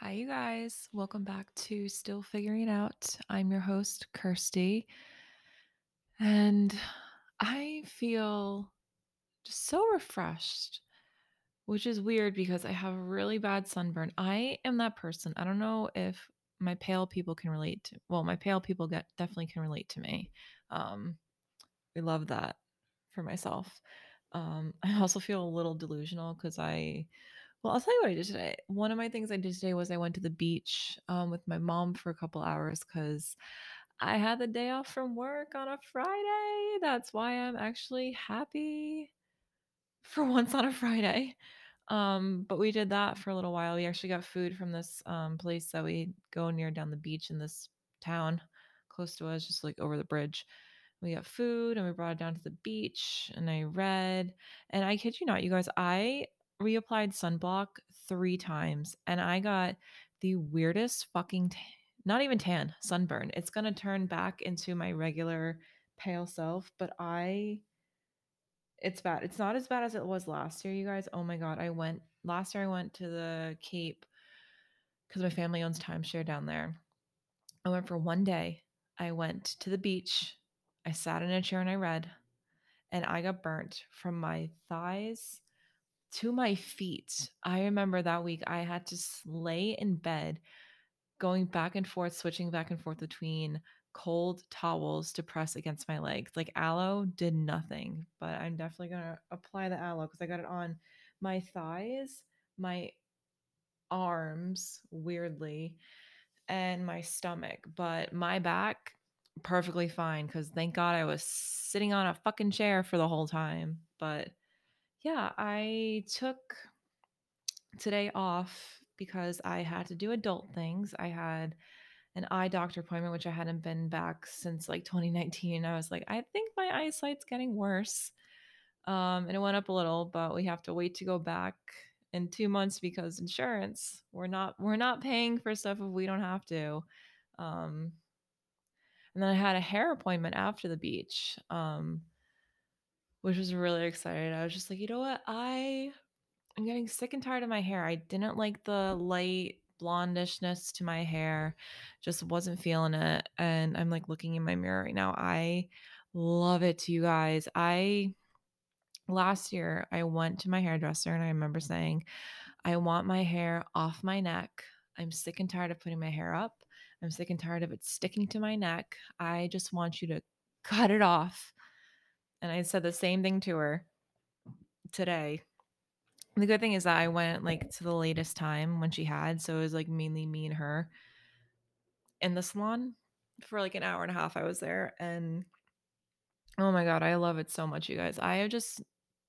Hi, you guys. Welcome back to Still Figuring Out. I'm your host, Kirsty. And I feel just so refreshed, which is weird because I have a really bad sunburn. I am that person. I don't know if my pale people can relate to well, my pale people get definitely can relate to me. Um, I love that for myself. Um, I also feel a little delusional because I well, I'll tell you what I did today. One of my things I did today was I went to the beach um, with my mom for a couple hours because I had the day off from work on a Friday. That's why I'm actually happy for once on a Friday. Um, but we did that for a little while. We actually got food from this um, place that we go near down the beach in this town close to us, just like over the bridge. We got food and we brought it down to the beach and I read. And I kid you not, you guys, I reapplied sunblock three times and I got the weirdest fucking, t- not even tan, sunburn. It's going to turn back into my regular pale self, but I it's bad. It's not as bad as it was last year, you guys. Oh my god, I went last year I went to the Cape cuz my family owns timeshare down there. I went for one day. I went to the beach. I sat in a chair and I read and I got burnt from my thighs to my feet. I remember that week I had to lay in bed going back and forth, switching back and forth between cold towels to press against my legs. Like aloe did nothing, but I'm definitely going to apply the aloe because I got it on my thighs, my arms, weirdly, and my stomach. But my back, perfectly fine because thank God I was sitting on a fucking chair for the whole time. But yeah, I took today off because I had to do adult things. I had an eye doctor appointment, which I hadn't been back since like 2019. I was like, I think my eyesight's getting worse. Um, and it went up a little, but we have to wait to go back in two months because insurance. We're not we're not paying for stuff if we don't have to. Um, and then I had a hair appointment after the beach, um, which was really excited. I was just like, you know what, I I'm getting sick and tired of my hair. I didn't like the light blondishness to my hair. Just wasn't feeling it. And I'm like looking in my mirror right now. I love it you guys. I last year I went to my hairdresser and I remember saying, I want my hair off my neck. I'm sick and tired of putting my hair up. I'm sick and tired of it sticking to my neck. I just want you to cut it off. And I said the same thing to her today the good thing is that I went like to the latest time when she had, so it was like mainly me and her in the salon for like an hour and a half. I was there, and oh my god, I love it so much, you guys. I have just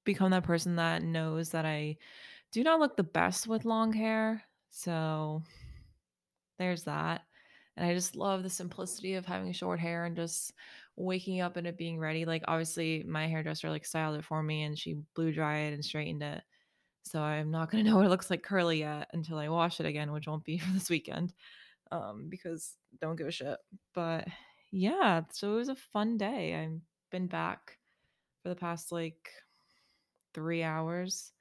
become that person that knows that I do not look the best with long hair, so there's that. And I just love the simplicity of having short hair and just waking up and it being ready. Like obviously, my hairdresser like styled it for me, and she blew dried it and straightened it so I'm not gonna know what it looks like curly yet until I wash it again, which won't be for this weekend. Um, because don't give a shit. But yeah, so it was a fun day. I've been back for the past like three hours.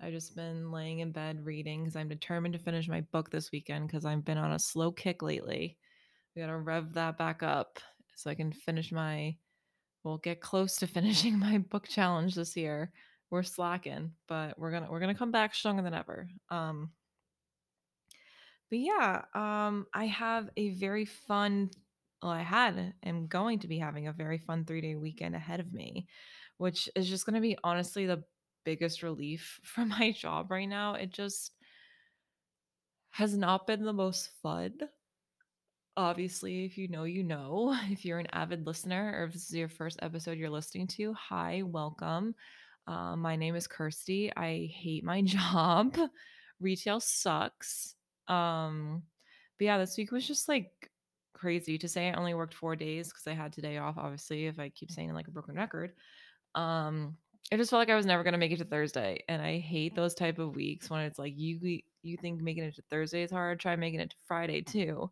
I've just been laying in bed reading because I'm determined to finish my book this weekend because I've been on a slow kick lately. We gotta rev that back up so I can finish my well, get close to finishing my book challenge this year we're slacking, but we're gonna we're gonna come back stronger than ever. Um, but yeah, um, I have a very fun. Well, I had am going to be having a very fun three day weekend ahead of me, which is just to be honestly the biggest relief from my job right now. It just has not been the most fun. Obviously, if you know, you know. If you're an avid listener or if this is your first episode you're listening to, hi, welcome. Uh, my name is Kirsty. I hate my job. Retail sucks. Um, but yeah, this week was just like crazy to say I only worked four days because I had today off, obviously, if I keep saying like a broken record. Um, it just felt like I was never gonna make it to Thursday. And I hate those type of weeks when it's like you you think making it to Thursday is hard, try making it to Friday too.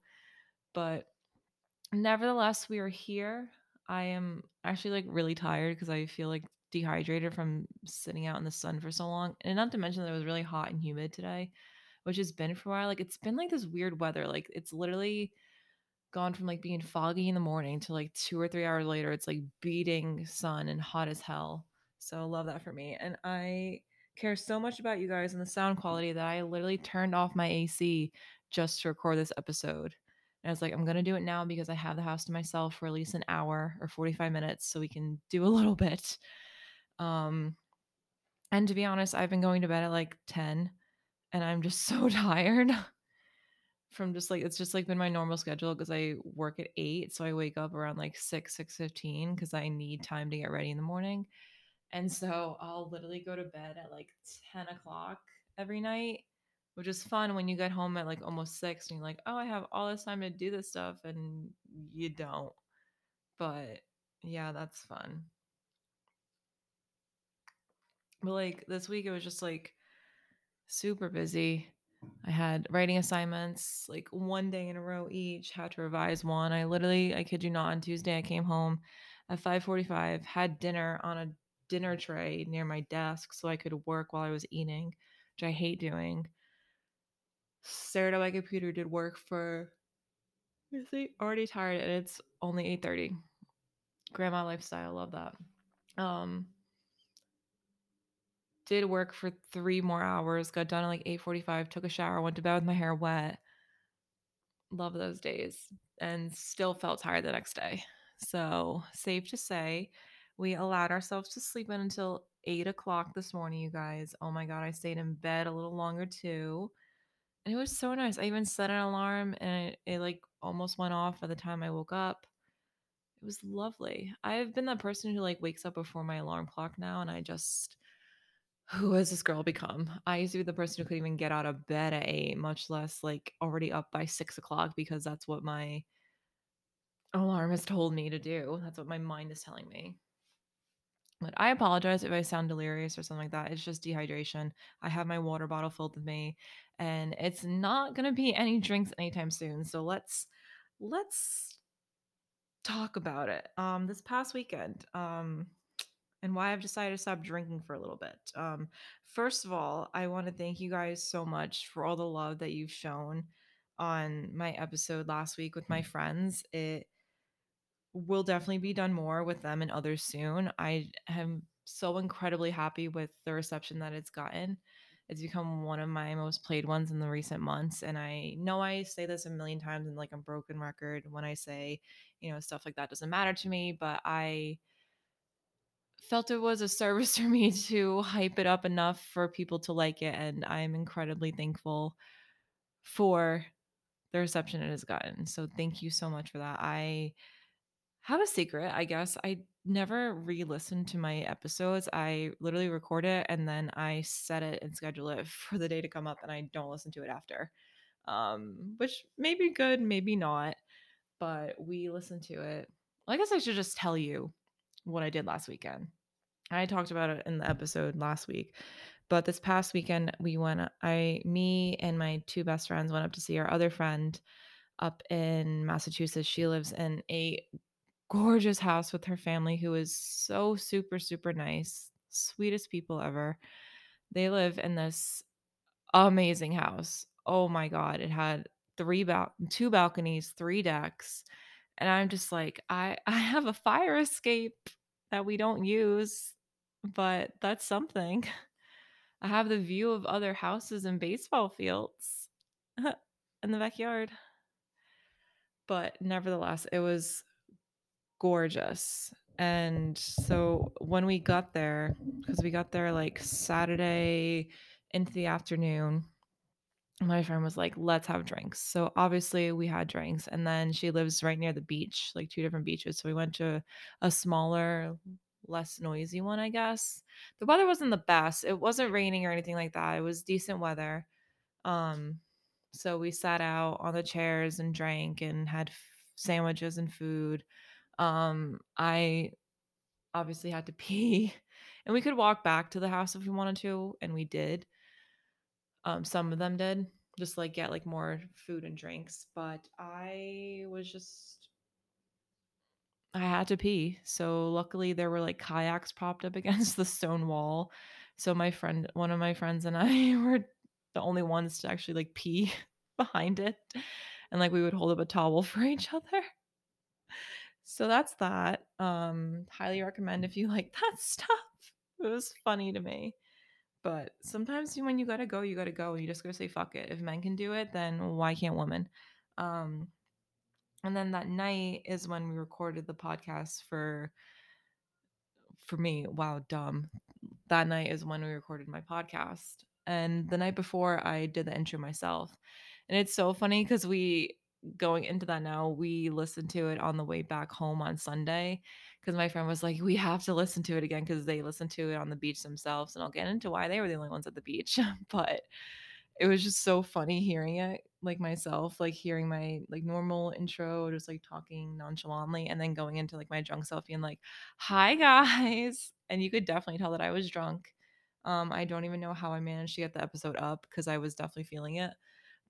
But nevertheless, we are here. I am actually like really tired because I feel like dehydrated from sitting out in the sun for so long. And not to mention that it was really hot and humid today. which has been for a while. Like it's been like this weird weather. Like it's literally gone from like being foggy in the morning to like two or three hours later, it's like beating sun and hot as hell. So love that for me. And I care so much about you guys and the sound quality that I literally turned off my AC just to record this episode. And I was like, I'm gonna do it now because I have the house to myself for at least an hour or 45 minutes so we can do a little bit. Um and to be honest, I've been going to bed at like 10 and I'm just so tired from just like it's just like been my normal schedule because I work at eight. So I wake up around like six, six fifteen because I need time to get ready in the morning. And so I'll literally go to bed at like 10 o'clock every night, which is fun when you get home at like almost six and you're like, oh, I have all this time to do this stuff. And you don't. But yeah, that's fun. But like this week, it was just like super busy. I had writing assignments like one day in a row each, had to revise one. I literally, I kid you not, on Tuesday I came home at 5:45, had dinner on a dinner tray near my desk so I could work while I was eating, which I hate doing. Stared at my computer, did work for see, already tired and it's only 8:30. Grandma lifestyle, love that. Um did work for three more hours, got done at like 8:45, took a shower, went to bed with my hair wet. Love those days and still felt tired the next day. So, safe to say, we allowed ourselves to sleep in until eight o'clock this morning, you guys. Oh my God, I stayed in bed a little longer too. And it was so nice. I even set an alarm and it, it like almost went off by the time I woke up. It was lovely. I've been that person who like wakes up before my alarm clock now and I just who has this girl become? I used to be the person who couldn't even get out of bed at eight, much less like already up by six o'clock because that's what my alarm has told me to do. That's what my mind is telling me. But I apologize if I sound delirious or something like that. It's just dehydration. I have my water bottle filled with me and it's not going to be any drinks anytime soon. So let's let's talk about it. Um this past weekend, um and why I've decided to stop drinking for a little bit. Um, first of all, I want to thank you guys so much for all the love that you've shown on my episode last week with my friends. It will definitely be done more with them and others soon. I am so incredibly happy with the reception that it's gotten. It's become one of my most played ones in the recent months. And I know I say this a million times and like a broken record when I say, you know, stuff like that doesn't matter to me, but I felt it was a service for me to hype it up enough for people to like it. And I'm incredibly thankful for the reception it has gotten. So thank you so much for that. I have a secret, I guess. I never re listen to my episodes. I literally record it and then I set it and schedule it for the day to come up and I don't listen to it after. Um, which may be good, maybe not, but we listen to it. I guess I should just tell you what I did last weekend. I talked about it in the episode last week. But this past weekend we went I me and my two best friends went up to see our other friend up in Massachusetts. She lives in a gorgeous house with her family who is so super super nice. Sweetest people ever. They live in this amazing house. Oh my god, it had three bal- two balconies, three decks. And I'm just like I I have a fire escape that we don't use but that's something. I have the view of other houses and baseball fields in the backyard. But nevertheless, it was gorgeous. And so when we got there, because we got there like Saturday into the afternoon, my friend was like, let's have drinks. So obviously we had drinks. And then she lives right near the beach, like two different beaches. So we went to a smaller, less noisy one, I guess. The weather wasn't the best. It wasn't raining or anything like that. It was decent weather. Um, so we sat out on the chairs and drank and had f- sandwiches and food. Um, I obviously had to pee, and we could walk back to the house if we wanted to, and we did. Um, some of them did, just like get like more food and drinks. But I was just I had to pee. So luckily there were like kayaks propped up against the stone wall. So my friend, one of my friends and I were the only ones to actually like pee behind it. And like we would hold up a towel for each other. So that's that. Um, highly recommend if you like that stuff. It was funny to me. But sometimes when you gotta go, you gotta go and you just gotta say fuck it. If men can do it, then why can't women? Um, and then that night is when we recorded the podcast for for me. Wow, dumb. That night is when we recorded my podcast. And the night before I did the intro myself. And it's so funny because we going into that now, we listened to it on the way back home on Sunday because my friend was like, we have to listen to it again because they listened to it on the beach themselves. And I'll get into why they were the only ones at the beach. but it was just so funny hearing it like myself, like hearing my like normal intro, just like talking nonchalantly, and then going into like my drunk self being like, hi guys. And you could definitely tell that I was drunk. Um, I don't even know how I managed to get the episode up because I was definitely feeling it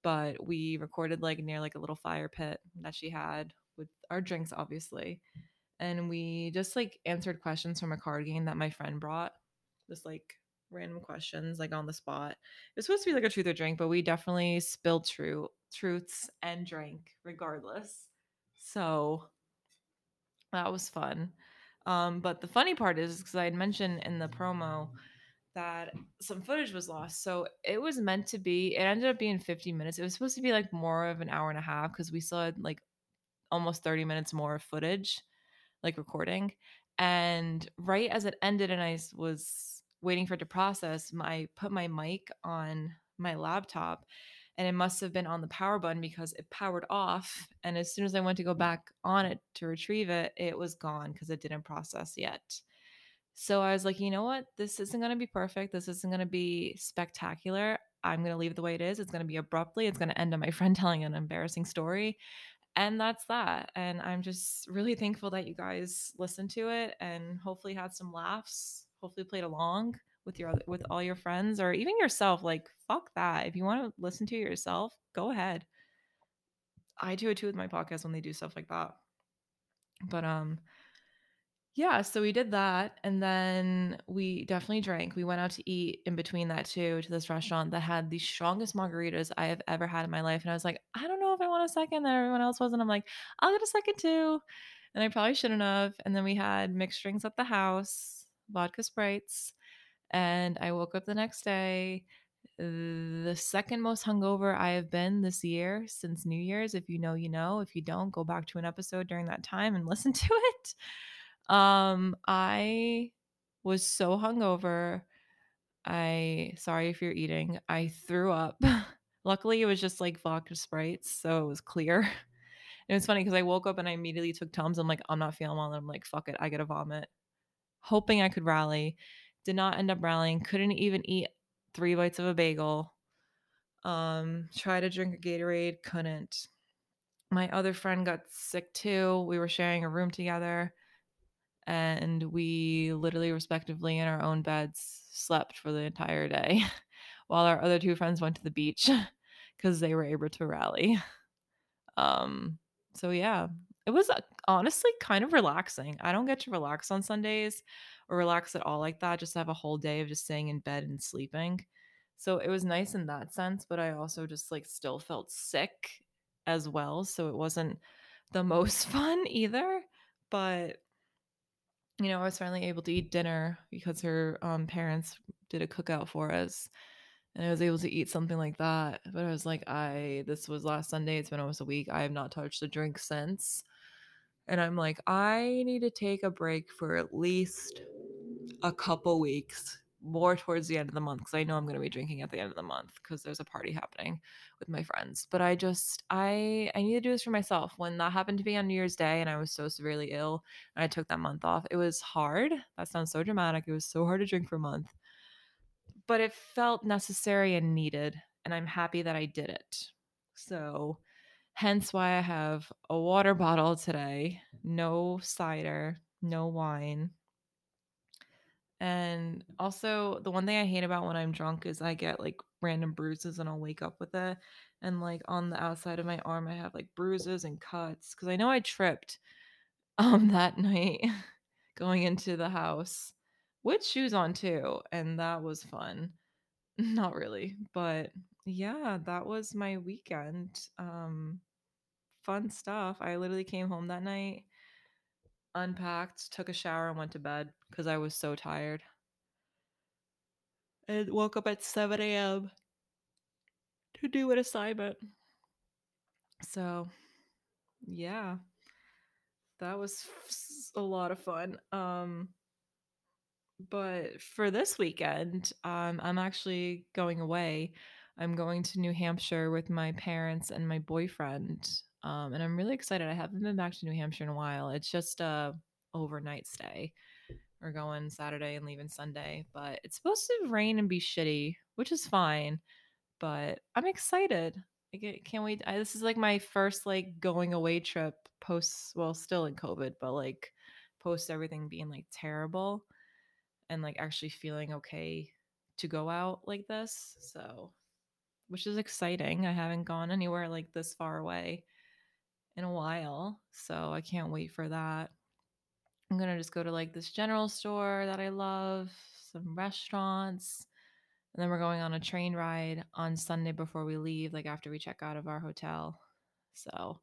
but we recorded like near like a little fire pit that she had with our drinks obviously and we just like answered questions from a card game that my friend brought just like random questions like on the spot. It was supposed to be like a truth or drink but we definitely spilled true truths and drank regardless so that was fun. Um but the funny part is because i had mentioned in the promo that some footage was lost. So it was meant to be, it ended up being 50 minutes. It was supposed to be like more of an hour and a half because we still had like almost 30 minutes more of footage, like recording. And right as it ended and I was waiting for it to process, my put my mic on my laptop and it must have been on the power button because it powered off. And as soon as I went to go back on it to retrieve it, it was gone because it didn't process yet. So I was like, you know what? This isn't going to be perfect. This isn't going to be spectacular. I'm going to leave it the way it is. It's going to be abruptly. It's going to end on my friend telling an embarrassing story. And that's that. And I'm just really thankful that you guys listened to it and hopefully had some laughs. Hopefully played along with your with all your friends or even yourself. Like fuck that. If you want to listen to yourself, go ahead. I do it too with my podcast when they do stuff like that. But um yeah, so we did that and then we definitely drank. We went out to eat in between that too to this mm. restaurant that had the strongest margaritas I have ever had in my life. And I was like, I don't know if I want a second. that everyone else was. And I'm like, I'll get a second too. And I probably shouldn't have. And then we had mixed drinks at the house, vodka sprites. And I woke up the next day, the second most hungover I have been this year since New Year's. If you know, you know. If you don't, go back to an episode during that time and listen to it. Um, I was so hungover. I sorry if you're eating. I threw up. Luckily, it was just like vodka sprites, so it was clear. And it's funny because I woke up and I immediately took Tums. I'm like, I'm not feeling well. And I'm like, fuck it, I gotta vomit. Hoping I could rally. Did not end up rallying. Couldn't even eat three bites of a bagel. Um, try to drink a Gatorade, couldn't. My other friend got sick too. We were sharing a room together and we literally respectively in our own beds slept for the entire day while our other two friends went to the beach because they were able to rally. Um so yeah it was uh, honestly kind of relaxing. I don't get to relax on sundays or relax at all like that just have a whole day of just staying in bed and sleeping. So it was nice in that sense but i also just like still felt sick as well so it wasn't the most fun either but you know, I was finally able to eat dinner because her um, parents did a cookout for us. And I was able to eat something like that. But I was like, I, this was last Sunday. It's been almost a week. I have not touched a drink since. And I'm like, I need to take a break for at least a couple weeks more towards the end of the month because I know I'm going to be drinking at the end of the month because there's a party happening with my friends. But I just I I need to do this for myself. When that happened to me on New Year's Day and I was so severely ill and I took that month off, it was hard. That sounds so dramatic. It was so hard to drink for a month. But it felt necessary and needed, and I'm happy that I did it. So hence why I have a water bottle today, no cider, no wine, and also, the one thing I hate about when I'm drunk is I get like random bruises and I'll wake up with it. And like on the outside of my arm, I have like bruises and cuts because I know I tripped um that night going into the house with shoes on too, and that was fun. Not really, but yeah, that was my weekend. Um, fun stuff. I literally came home that night, unpacked, took a shower, and went to bed because I was so tired. And woke up at 7 a.m. to do an assignment. So, yeah, that was a lot of fun. Um, but for this weekend, um, I'm actually going away. I'm going to New Hampshire with my parents and my boyfriend. Um, and I'm really excited. I haven't been back to New Hampshire in a while. It's just a overnight stay. We're going Saturday and leaving Sunday, but it's supposed to rain and be shitty, which is fine. But I'm excited. I get- can't wait. I, this is like my first like going away trip post, well, still in COVID, but like post everything being like terrible and like actually feeling okay to go out like this. So, which is exciting. I haven't gone anywhere like this far away in a while. So, I can't wait for that. I'm going to just go to like this general store that I love, some restaurants, and then we're going on a train ride on Sunday before we leave, like after we check out of our hotel. So,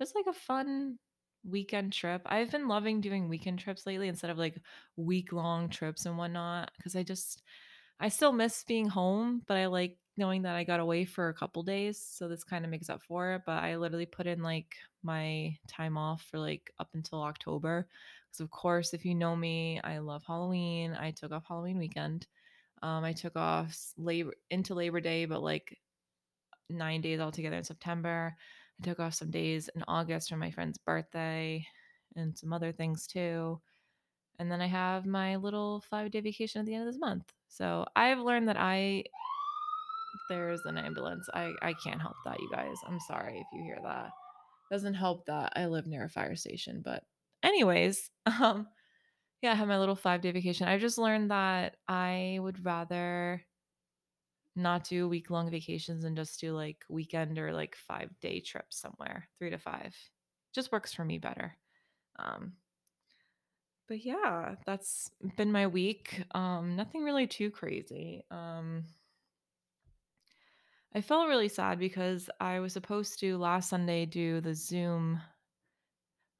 it's like a fun weekend trip. I've been loving doing weekend trips lately instead of like week long trips and whatnot because I just I still miss being home, but I like knowing that I got away for a couple days. So this kind of makes up for it. But I literally put in like my time off for like up until October. Because of course, if you know me, I love Halloween. I took off Halloween weekend. Um, I took off labor into Labor Day, but like nine days altogether in September. I took off some days in August for my friend's birthday and some other things too. And then I have my little five day vacation at the end of this month. So I've learned that I there's an ambulance. I I can't help that, you guys. I'm sorry if you hear that. Doesn't help that I live near a fire station, but anyways, um yeah, I have my little five day vacation. I just learned that I would rather not do week long vacations and just do like weekend or like five day trips somewhere, three to five. Just works for me better. Um, but yeah, that's been my week. Um, nothing really too crazy. Um, I felt really sad because I was supposed to last Sunday do the Zoom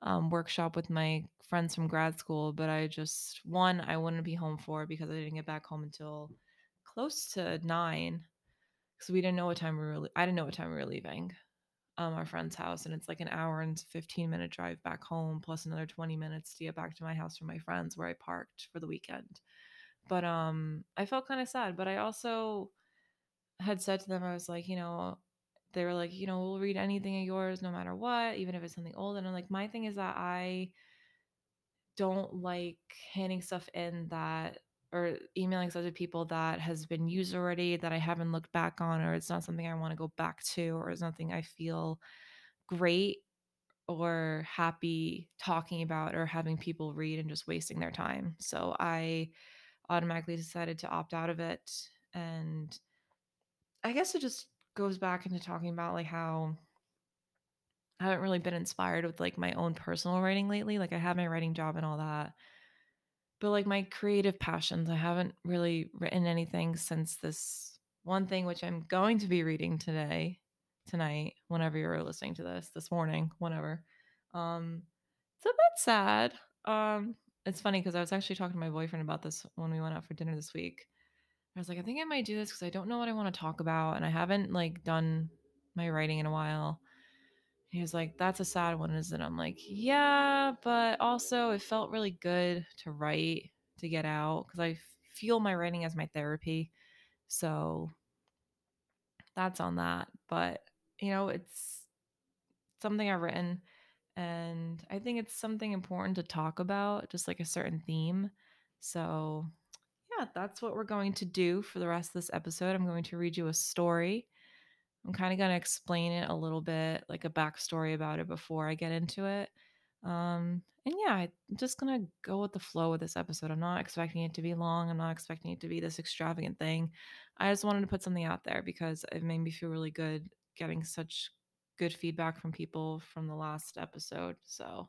um, workshop with my friends from grad school, but I just one I wouldn't be home for because I didn't get back home until close to nine because we didn't know what time we were. I didn't know what time we were leaving. Um, our friend's house, and it's like an hour and fifteen minute drive back home, plus another twenty minutes to get back to my house from my friends where I parked for the weekend. But um, I felt kind of sad, but I also had said to them, I was like, you know, they were like, you know, we'll read anything of yours no matter what, even if it's something old. And I'm like, my thing is that I don't like handing stuff in that or emailing stuff to people that has been used already that I haven't looked back on, or it's not something I want to go back to, or it's nothing I feel great or happy talking about or having people read and just wasting their time. So I automatically decided to opt out of it. And I guess it just goes back into talking about like how I haven't really been inspired with like my own personal writing lately. Like I have my writing job and all that. But like my creative passions, I haven't really written anything since this one thing which I'm going to be reading today, tonight, whenever you're listening to this, this morning, whenever. Um it's a bit sad. Um it's funny because I was actually talking to my boyfriend about this when we went out for dinner this week. I was like, I think I might do this because I don't know what I want to talk about and I haven't like done my writing in a while. He was like, That's a sad one, isn't it? I'm like, Yeah, but also it felt really good to write, to get out, because I feel my writing as my therapy. So that's on that. But, you know, it's something I've written, and I think it's something important to talk about, just like a certain theme. So, yeah, that's what we're going to do for the rest of this episode. I'm going to read you a story I'm kind of going to explain it a little bit, like a backstory about it before I get into it. Um, and yeah, I'm just going to go with the flow of this episode. I'm not expecting it to be long. I'm not expecting it to be this extravagant thing. I just wanted to put something out there because it made me feel really good getting such good feedback from people from the last episode. So,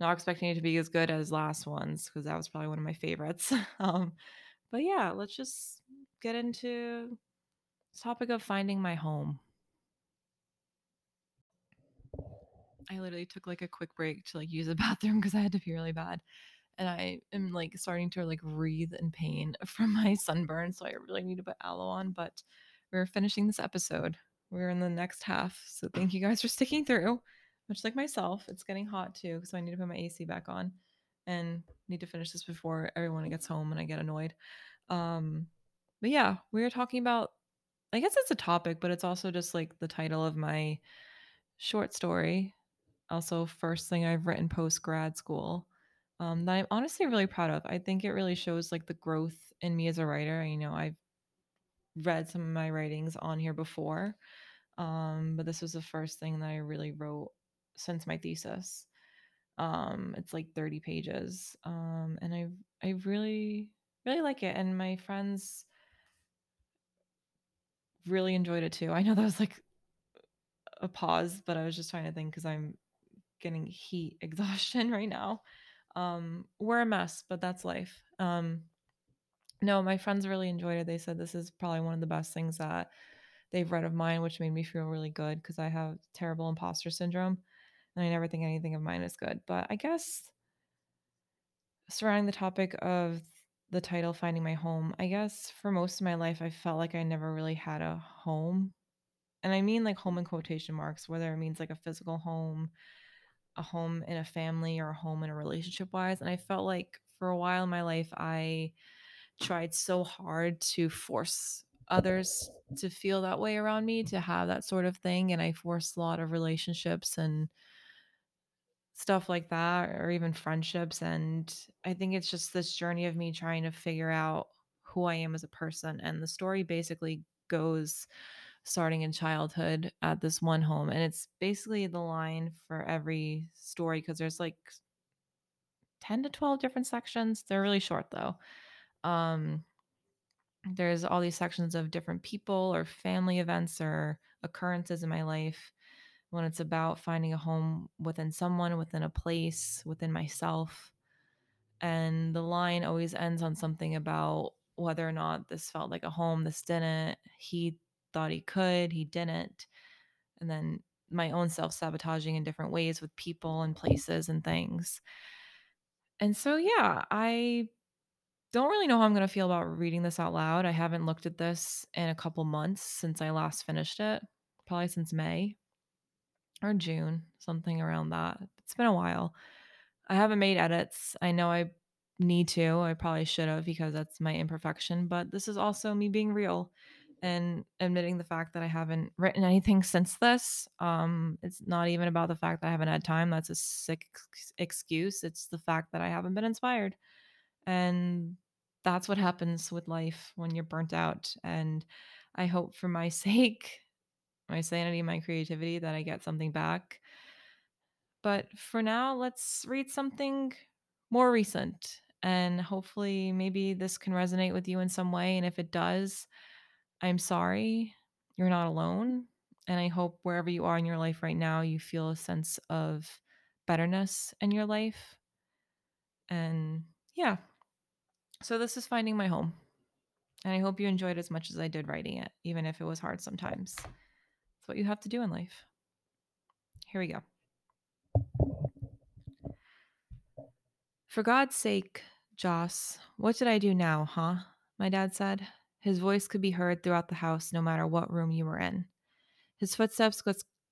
not expecting it to be as good as last one's because that was probably one of my favorites. um, but yeah, let's just get into the topic of finding my home. I literally took like a quick break to like use the bathroom because I had to pee really bad. And I am like starting to like wreathe in pain from my sunburn. So I really need to put aloe on. But we're finishing this episode. We're in the next half. So thank you guys for sticking through. Much like myself, it's getting hot too. So I need to put my AC back on and need to finish this before everyone gets home and I get annoyed. Um, but yeah, we were talking about I guess it's a topic, but it's also just like the title of my short story. Also, first thing I've written post grad school um, that I'm honestly really proud of. I think it really shows like the growth in me as a writer. You know, I've read some of my writings on here before, um, but this was the first thing that I really wrote since my thesis. Um, it's like 30 pages, um, and I I really really like it, and my friends really enjoyed it too. I know that was like a pause, but I was just trying to think because I'm getting heat exhaustion right now. Um, we're a mess, but that's life. Um, no, my friends really enjoyed it. They said this is probably one of the best things that they've read of mine, which made me feel really good because I have terrible imposter syndrome and I never think anything of mine is good. But I guess surrounding the topic of the title finding my home i guess for most of my life i felt like i never really had a home and i mean like home in quotation marks whether it means like a physical home a home in a family or a home in a relationship wise and i felt like for a while in my life i tried so hard to force others to feel that way around me to have that sort of thing and i forced a lot of relationships and stuff like that or even friendships and i think it's just this journey of me trying to figure out who i am as a person and the story basically goes starting in childhood at this one home and it's basically the line for every story because there's like 10 to 12 different sections they're really short though. Um there's all these sections of different people or family events or occurrences in my life when it's about finding a home within someone, within a place, within myself. And the line always ends on something about whether or not this felt like a home, this didn't. He thought he could, he didn't. And then my own self sabotaging in different ways with people and places and things. And so, yeah, I don't really know how I'm going to feel about reading this out loud. I haven't looked at this in a couple months since I last finished it, probably since May or June, something around that. It's been a while. I haven't made edits. I know I need to. I probably should have because that's my imperfection, but this is also me being real and admitting the fact that I haven't written anything since this. Um it's not even about the fact that I haven't had time. That's a sick excuse. It's the fact that I haven't been inspired. And that's what happens with life when you're burnt out and I hope for my sake my sanity, my creativity, that I get something back. But for now, let's read something more recent and hopefully maybe this can resonate with you in some way. And if it does, I'm sorry. You're not alone. And I hope wherever you are in your life right now, you feel a sense of betterness in your life. And yeah. So this is finding my home. And I hope you enjoyed as much as I did writing it, even if it was hard sometimes. It's what you have to do in life. Here we go. For God's sake, Joss, what did I do now, huh? My dad said. His voice could be heard throughout the house, no matter what room you were in. His footsteps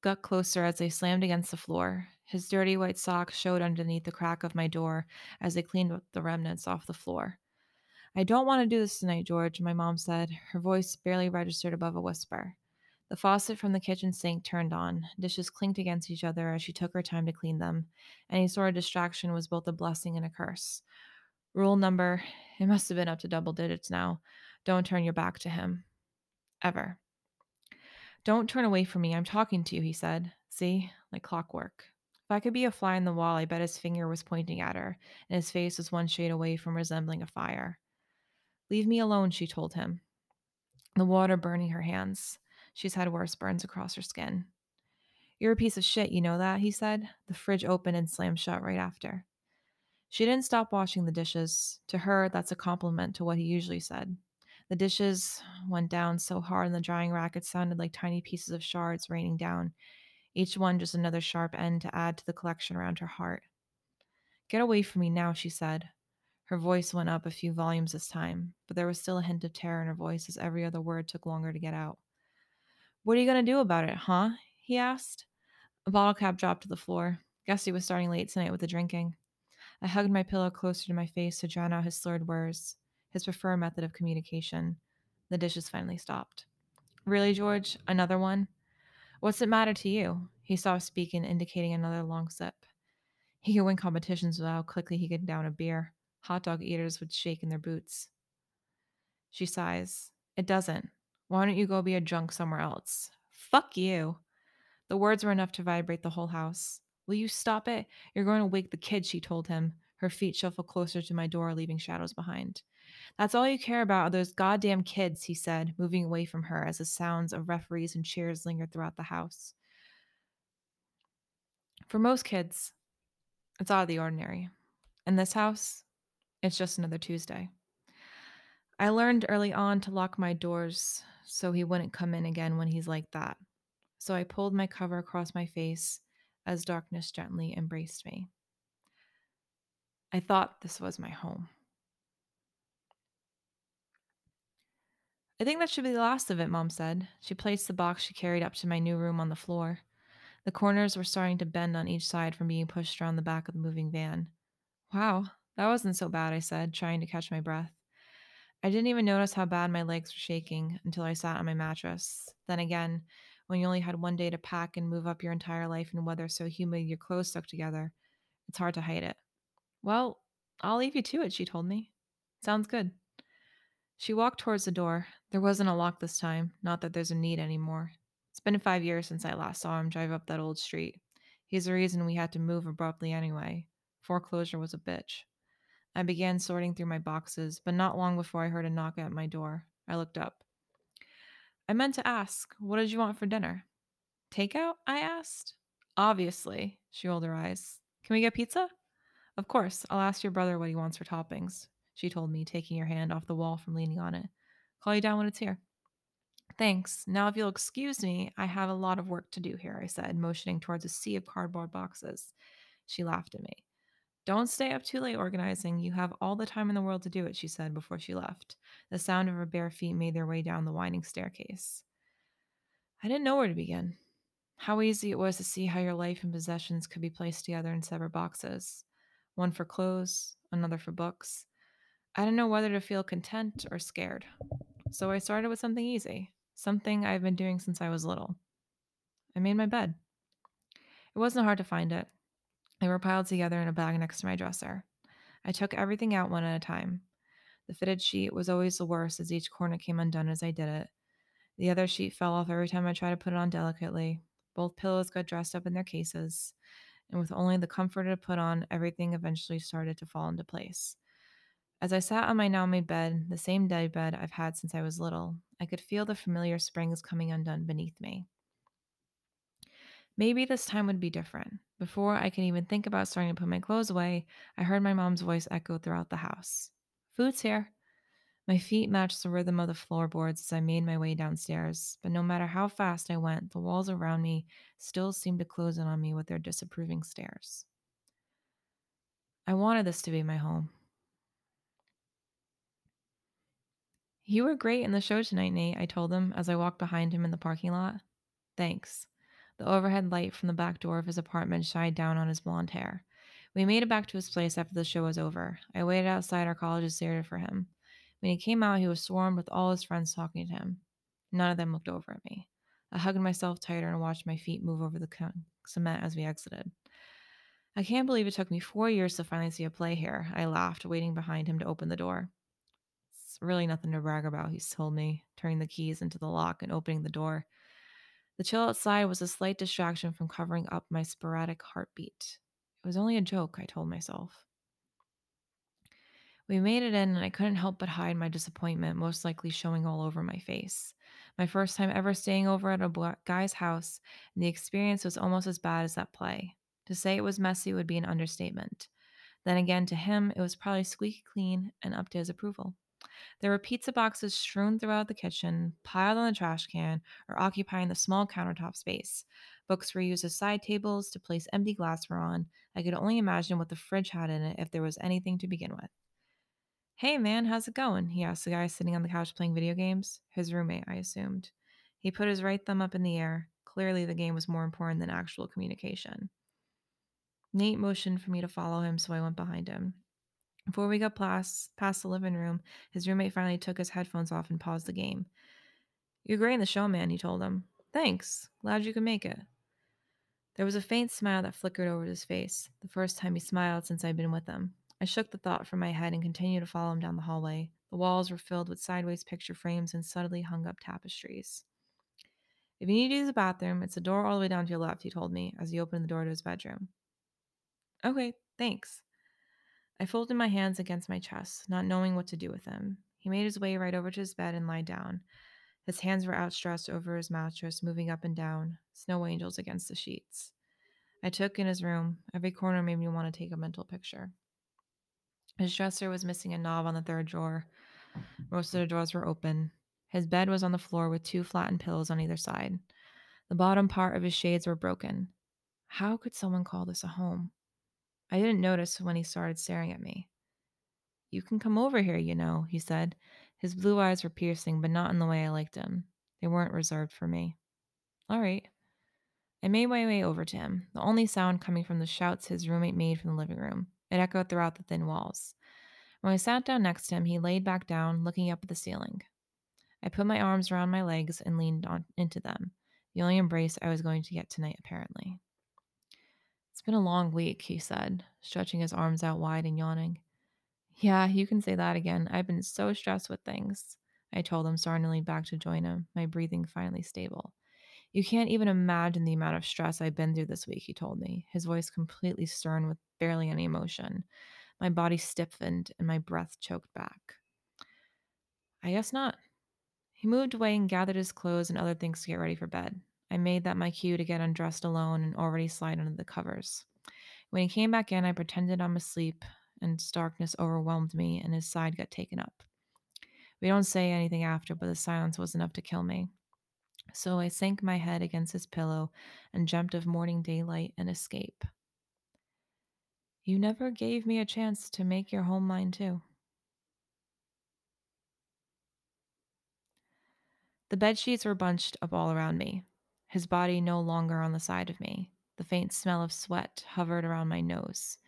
got closer as they slammed against the floor. His dirty white socks showed underneath the crack of my door as they cleaned the remnants off the floor. I don't want to do this tonight, George, my mom said, her voice barely registered above a whisper. The faucet from the kitchen sink turned on. Dishes clinked against each other as she took her time to clean them. Any sort of distraction was both a blessing and a curse. Rule number, it must have been up to double digits now. Don't turn your back to him. Ever. Don't turn away from me. I'm talking to you, he said. See? Like clockwork. If I could be a fly in the wall, I bet his finger was pointing at her, and his face was one shade away from resembling a fire. Leave me alone, she told him, the water burning her hands. She's had worse burns across her skin. You're a piece of shit, you know that? He said. The fridge opened and slammed shut right after. She didn't stop washing the dishes. To her, that's a compliment to what he usually said. The dishes went down so hard in the drying rack it sounded like tiny pieces of shards raining down, each one just another sharp end to add to the collection around her heart. Get away from me now, she said. Her voice went up a few volumes this time, but there was still a hint of terror in her voice as every other word took longer to get out. What are you going to do about it, huh? he asked. A bottle cap dropped to the floor. Guess he was starting late tonight with the drinking. I hugged my pillow closer to my face to drown out his slurred words, his preferred method of communication. The dishes finally stopped. Really, George? Another one? What's it matter to you? He stopped speaking, indicating another long sip. He could win competitions with how quickly he could down a beer. Hot dog eaters would shake in their boots. She sighs. It doesn't. Why don't you go be a drunk somewhere else? Fuck you. The words were enough to vibrate the whole house. Will you stop it? You're going to wake the kid, she told him. Her feet shuffled closer to my door, leaving shadows behind. That's all you care about are those goddamn kids, he said, moving away from her as the sounds of referees and cheers lingered throughout the house. For most kids, it's out of the ordinary. In this house, it's just another Tuesday. I learned early on to lock my doors so he wouldn't come in again when he's like that. So I pulled my cover across my face as darkness gently embraced me. I thought this was my home. I think that should be the last of it, Mom said. She placed the box she carried up to my new room on the floor. The corners were starting to bend on each side from being pushed around the back of the moving van. Wow, that wasn't so bad, I said, trying to catch my breath. I didn't even notice how bad my legs were shaking until I sat on my mattress. Then again, when you only had one day to pack and move up your entire life in weather so humid your clothes stuck together, it's hard to hide it. Well, I'll leave you to it, she told me. Sounds good. She walked towards the door. There wasn't a lock this time, not that there's a need anymore. It's been five years since I last saw him drive up that old street. He's the reason we had to move abruptly anyway. Foreclosure was a bitch. I began sorting through my boxes, but not long before I heard a knock at my door. I looked up. I meant to ask, what did you want for dinner? Takeout? I asked. Obviously, she rolled her eyes. Can we get pizza? Of course, I'll ask your brother what he wants for toppings, she told me, taking her hand off the wall from leaning on it. Call you down when it's here. Thanks. Now, if you'll excuse me, I have a lot of work to do here, I said, motioning towards a sea of cardboard boxes. She laughed at me. Don't stay up too late organizing. You have all the time in the world to do it, she said before she left. The sound of her bare feet made their way down the winding staircase. I didn't know where to begin. How easy it was to see how your life and possessions could be placed together in separate boxes one for clothes, another for books. I didn't know whether to feel content or scared. So I started with something easy, something I've been doing since I was little. I made my bed. It wasn't hard to find it. They were piled together in a bag next to my dresser. I took everything out one at a time. The fitted sheet was always the worst as each corner came undone as I did it. The other sheet fell off every time I tried to put it on delicately. Both pillows got dressed up in their cases, and with only the comforter to put on, everything eventually started to fall into place. As I sat on my now made bed, the same day bed I've had since I was little, I could feel the familiar springs coming undone beneath me. Maybe this time would be different. Before I could even think about starting to put my clothes away, I heard my mom's voice echo throughout the house Food's here. My feet matched the rhythm of the floorboards as I made my way downstairs, but no matter how fast I went, the walls around me still seemed to close in on me with their disapproving stares. I wanted this to be my home. You were great in the show tonight, Nate, I told him as I walked behind him in the parking lot. Thanks. The overhead light from the back door of his apartment shined down on his blonde hair. We made it back to his place after the show was over. I waited outside our college's theater for him. When he came out, he was swarmed with all his friends talking to him. None of them looked over at me. I hugged myself tighter and watched my feet move over the cement as we exited. I can't believe it took me four years to finally see a play here. I laughed, waiting behind him to open the door. It's really nothing to brag about, he told me, turning the keys into the lock and opening the door. The chill outside was a slight distraction from covering up my sporadic heartbeat. It was only a joke, I told myself. We made it in, and I couldn't help but hide my disappointment, most likely showing all over my face. My first time ever staying over at a guy's house, and the experience was almost as bad as that play. To say it was messy would be an understatement. Then again, to him, it was probably squeaky clean and up to his approval. There were pizza boxes strewn throughout the kitchen, piled on the trash can, or occupying the small countertop space. Books were used as side tables to place empty glassware on. I could only imagine what the fridge had in it if there was anything to begin with. Hey man, how's it going? He asked the guy sitting on the couch playing video games. His roommate, I assumed. He put his right thumb up in the air. Clearly, the game was more important than actual communication. Nate motioned for me to follow him, so I went behind him. Before we got past, past the living room, his roommate finally took his headphones off and paused the game. You're great in the show, man, he told him. Thanks. Glad you could make it. There was a faint smile that flickered over his face, the first time he smiled since I'd been with him. I shook the thought from my head and continued to follow him down the hallway. The walls were filled with sideways picture frames and subtly hung up tapestries. If you need to use the bathroom, it's the door all the way down to your left, he told me as he opened the door to his bedroom. Okay, thanks. I folded my hands against my chest, not knowing what to do with them. He made his way right over to his bed and lay down. His hands were outstretched over his mattress, moving up and down, snow angels against the sheets. I took in his room. Every corner made me want to take a mental picture. His dresser was missing a knob on the third drawer. Most of the drawers were open. His bed was on the floor with two flattened pillows on either side. The bottom part of his shades were broken. How could someone call this a home? I didn't notice when he started staring at me. You can come over here, you know, he said. His blue eyes were piercing, but not in the way I liked them. They weren't reserved for me. All right. I made my way over to him, the only sound coming from the shouts his roommate made from the living room. It echoed throughout the thin walls. When I sat down next to him, he laid back down, looking up at the ceiling. I put my arms around my legs and leaned on into them, the only embrace I was going to get tonight, apparently. It's been a long week, he said, stretching his arms out wide and yawning. Yeah, you can say that again. I've been so stressed with things. I told him, starting to lean back to join him, my breathing finally stable. You can't even imagine the amount of stress I've been through this week, he told me, his voice completely stern with barely any emotion. My body stiffened and my breath choked back. I guess not. He moved away and gathered his clothes and other things to get ready for bed. I made that my cue to get undressed alone and already slide under the covers. When he came back in, I pretended I'm asleep, and darkness overwhelmed me, and his side got taken up. We don't say anything after, but the silence was enough to kill me. So I sank my head against his pillow and dreamt of morning daylight and escape. You never gave me a chance to make your home mine, too. The bed sheets were bunched up all around me, his body no longer on the side of me. The faint smell of sweat hovered around my nose.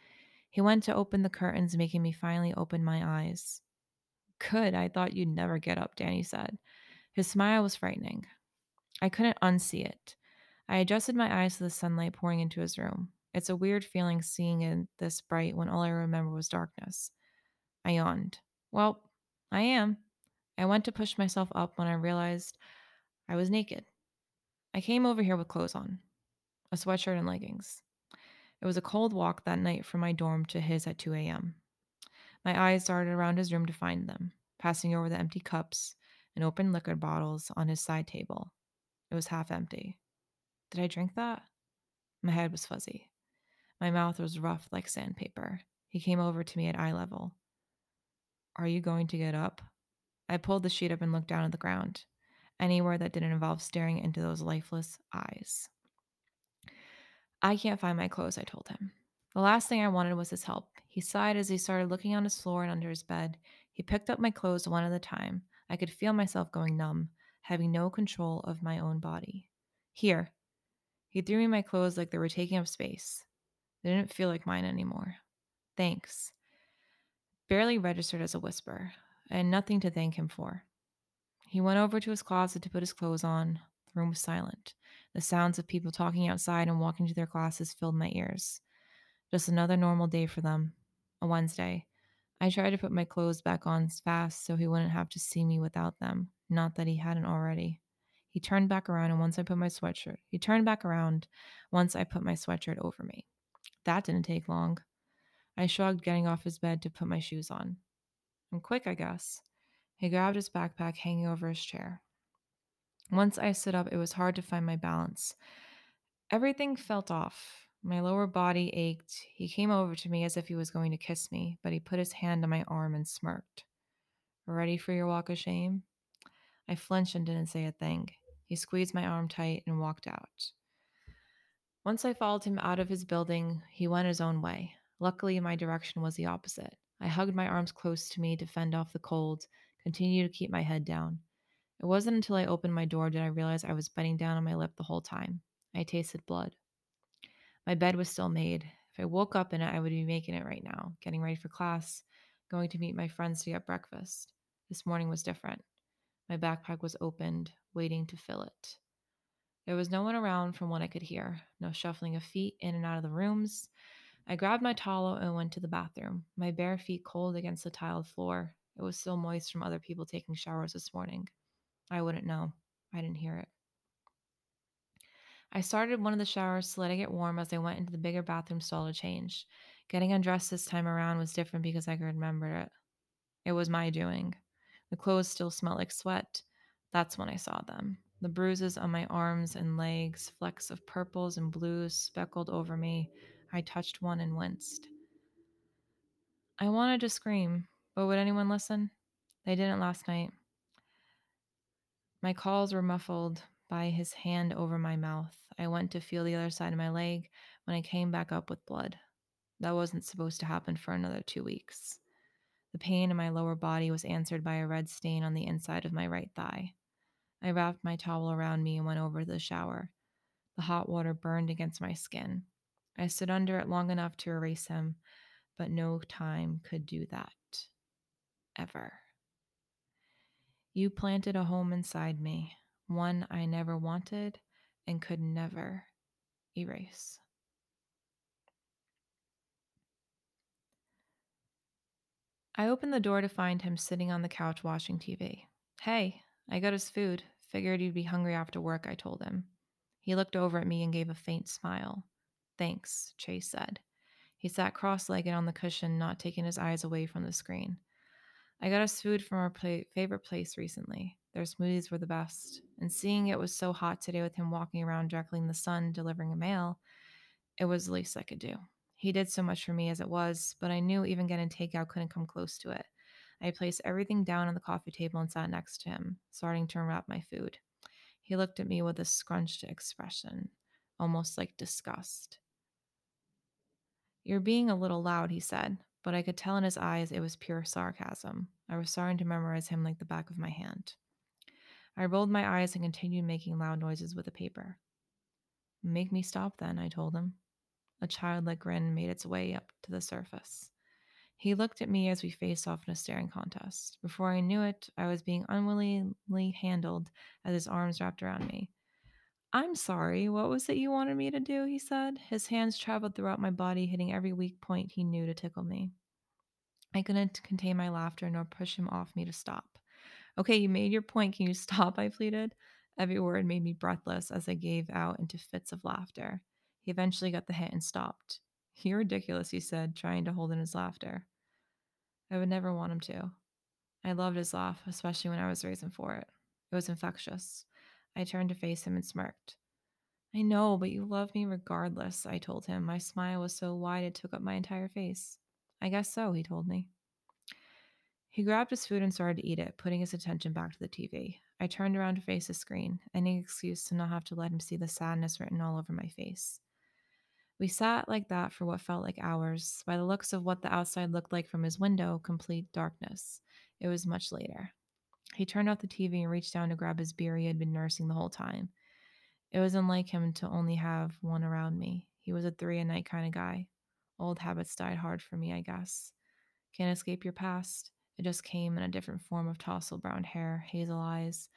He went to open the curtains, making me finally open my eyes. Good, I thought you'd never get up, Danny said. His smile was frightening. I couldn't unsee it. I adjusted my eyes to the sunlight pouring into his room. It's a weird feeling seeing it this bright when all I remember was darkness. I yawned. Well, I am. I went to push myself up when I realized I was naked. I came over here with clothes on a sweatshirt and leggings. It was a cold walk that night from my dorm to his at 2 a.m. My eyes darted around his room to find them, passing over the empty cups and open liquor bottles on his side table. It was half empty. Did I drink that? My head was fuzzy. My mouth was rough like sandpaper. He came over to me at eye level. Are you going to get up? I pulled the sheet up and looked down at the ground, anywhere that didn't involve staring into those lifeless eyes. I can't find my clothes, I told him. The last thing I wanted was his help. He sighed as he started looking on his floor and under his bed. He picked up my clothes one at a time. I could feel myself going numb, having no control of my own body. Here. He threw me my clothes like they were taking up space. They didn't feel like mine anymore. Thanks. Barely registered as a whisper. I had nothing to thank him for. He went over to his closet to put his clothes on. The room was silent. The sounds of people talking outside and walking to their classes filled my ears. Just another normal day for them. A Wednesday. I tried to put my clothes back on fast so he wouldn't have to see me without them. Not that he hadn't already. He turned back around and once I put my sweatshirt, he turned back around once I put my sweatshirt over me. That didn't take long. I shrugged, getting off his bed to put my shoes on. I'm quick, I guess. He grabbed his backpack hanging over his chair. Once I stood up, it was hard to find my balance. Everything felt off. My lower body ached. He came over to me as if he was going to kiss me, but he put his hand on my arm and smirked. Ready for your walk of shame? I flinched and didn't say a thing. He squeezed my arm tight and walked out. Once I followed him out of his building, he went his own way. Luckily, my direction was the opposite. I hugged my arms close to me to fend off the cold, continued to keep my head down. It wasn't until I opened my door did I realize I was biting down on my lip the whole time. I tasted blood. My bed was still made. If I woke up in it, I would be making it right now, getting ready for class, going to meet my friends to get breakfast. This morning was different. My backpack was opened, waiting to fill it. There was no one around from what I could hear, no shuffling of feet in and out of the rooms. I grabbed my towel and went to the bathroom, my bare feet cold against the tiled floor. It was still moist from other people taking showers this morning. I wouldn't know. I didn't hear it. I started one of the showers to let it get warm as I went into the bigger bathroom stall to change. Getting undressed this time around was different because I could remember it. It was my doing. The clothes still smelled like sweat. That's when I saw them. The bruises on my arms and legs, flecks of purples and blues speckled over me. I touched one and winced. I wanted to scream, but would anyone listen? They didn't last night. My calls were muffled by his hand over my mouth. I went to feel the other side of my leg when I came back up with blood. That wasn't supposed to happen for another two weeks. The pain in my lower body was answered by a red stain on the inside of my right thigh. I wrapped my towel around me and went over to the shower. The hot water burned against my skin. I stood under it long enough to erase him, but no time could do that. Ever. You planted a home inside me, one I never wanted and could never erase. I opened the door to find him sitting on the couch watching TV. Hey, I got his food. Figured you'd be hungry after work, I told him. He looked over at me and gave a faint smile. Thanks, Chase said. He sat cross legged on the cushion, not taking his eyes away from the screen. I got us food from our favorite place recently. Their smoothies were the best. And seeing it was so hot today with him walking around directly in the sun delivering a mail, it was the least I could do. He did so much for me as it was, but I knew even getting takeout couldn't come close to it. I placed everything down on the coffee table and sat next to him, starting to unwrap my food. He looked at me with a scrunched expression, almost like disgust. You're being a little loud, he said, but I could tell in his eyes it was pure sarcasm. I was starting to memorize him like the back of my hand. I rolled my eyes and continued making loud noises with the paper. Make me stop then, I told him. A childlike grin made its way up to the surface. He looked at me as we faced off in a staring contest. Before I knew it, I was being unwillingly handled as his arms wrapped around me. I'm sorry, what was it you wanted me to do? He said. His hands traveled throughout my body, hitting every weak point he knew to tickle me. I couldn't contain my laughter nor push him off me to stop. Okay, you made your point. Can you stop? I pleaded. Every word made me breathless as I gave out into fits of laughter. He eventually got the hint and stopped. You're ridiculous, he said, trying to hold in his laughter. I would never want him to. I loved his laugh, especially when I was raising for it. It was infectious. I turned to face him and smirked. I know, but you love me regardless, I told him. My smile was so wide it took up my entire face. I guess so, he told me. He grabbed his food and started to eat it, putting his attention back to the TV. I turned around to face the screen, any excuse to not have to let him see the sadness written all over my face. We sat like that for what felt like hours. By the looks of what the outside looked like from his window, complete darkness. It was much later. He turned off the TV and reached down to grab his beer he had been nursing the whole time. It was unlike him to only have one around me. He was a three a night kind of guy. Old habits died hard for me, I guess. Can't escape your past. It just came in a different form of tousled brown hair, hazel eyes,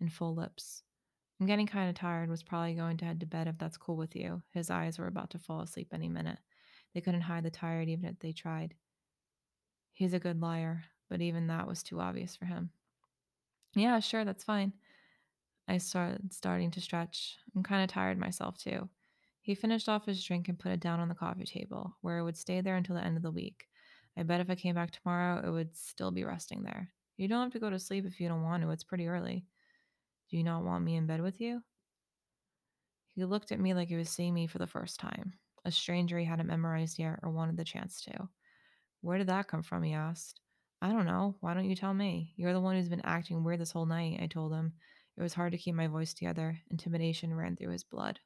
and full lips. I'm getting kind of tired, was probably going to head to bed if that's cool with you. His eyes were about to fall asleep any minute. They couldn't hide the tired even if they tried. He's a good liar, but even that was too obvious for him. Yeah, sure, that's fine. I started starting to stretch. I'm kind of tired myself too. He finished off his drink and put it down on the coffee table, where it would stay there until the end of the week. I bet if I came back tomorrow, it would still be resting there. You don't have to go to sleep if you don't want to. It's pretty early. Do you not want me in bed with you? He looked at me like he was seeing me for the first time, a stranger he hadn't memorized yet or wanted the chance to. Where did that come from? he asked. I don't know. Why don't you tell me? You're the one who's been acting weird this whole night, I told him. It was hard to keep my voice together. Intimidation ran through his blood.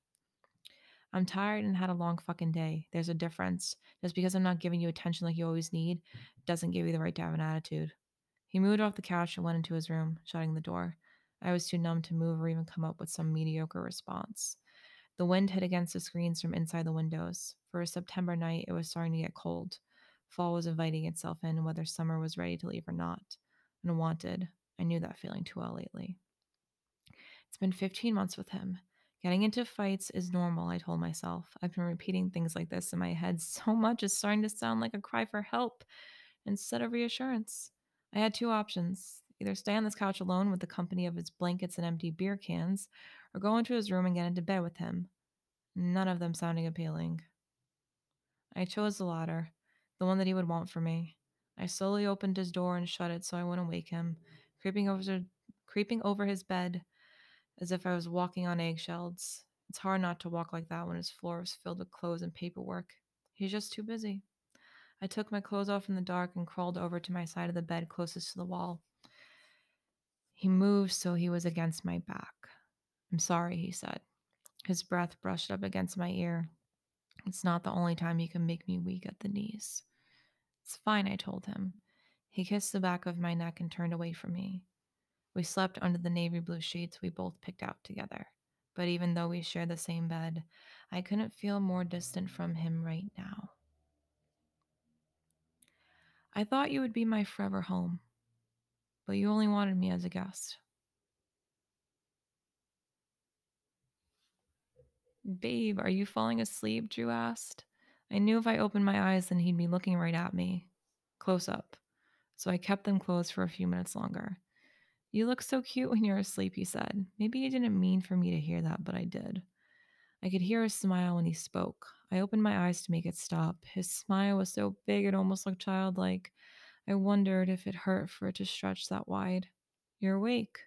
I'm tired and had a long fucking day. There's a difference. Just because I'm not giving you attention like you always need doesn't give you the right to have an attitude. He moved off the couch and went into his room, shutting the door. I was too numb to move or even come up with some mediocre response. The wind hit against the screens from inside the windows. For a September night, it was starting to get cold. Fall was inviting itself in, whether summer was ready to leave or not. Unwanted. I knew that feeling too well lately. It's been 15 months with him. Getting into fights is normal, I told myself. I've been repeating things like this in my head so much it's starting to sound like a cry for help instead of reassurance. I had two options either stay on this couch alone with the company of his blankets and empty beer cans, or go into his room and get into bed with him. None of them sounding appealing. I chose the latter, the one that he would want for me. I slowly opened his door and shut it so I wouldn't wake him, creeping over, creeping over his bed as if I was walking on eggshells. It's hard not to walk like that when his floor is filled with clothes and paperwork. He's just too busy. I took my clothes off in the dark and crawled over to my side of the bed closest to the wall. He moved so he was against my back. I'm sorry, he said. His breath brushed up against my ear. It's not the only time he can make me weak at the knees. It's fine, I told him. He kissed the back of my neck and turned away from me. We slept under the navy blue sheets we both picked out together. But even though we shared the same bed, I couldn't feel more distant from him right now. I thought you would be my forever home, but you only wanted me as a guest. Babe, are you falling asleep? Drew asked. I knew if I opened my eyes, then he'd be looking right at me, close up. So I kept them closed for a few minutes longer. You look so cute when you're asleep, he said. Maybe he didn't mean for me to hear that, but I did. I could hear his smile when he spoke. I opened my eyes to make it stop. His smile was so big it almost looked childlike. I wondered if it hurt for it to stretch that wide. You're awake.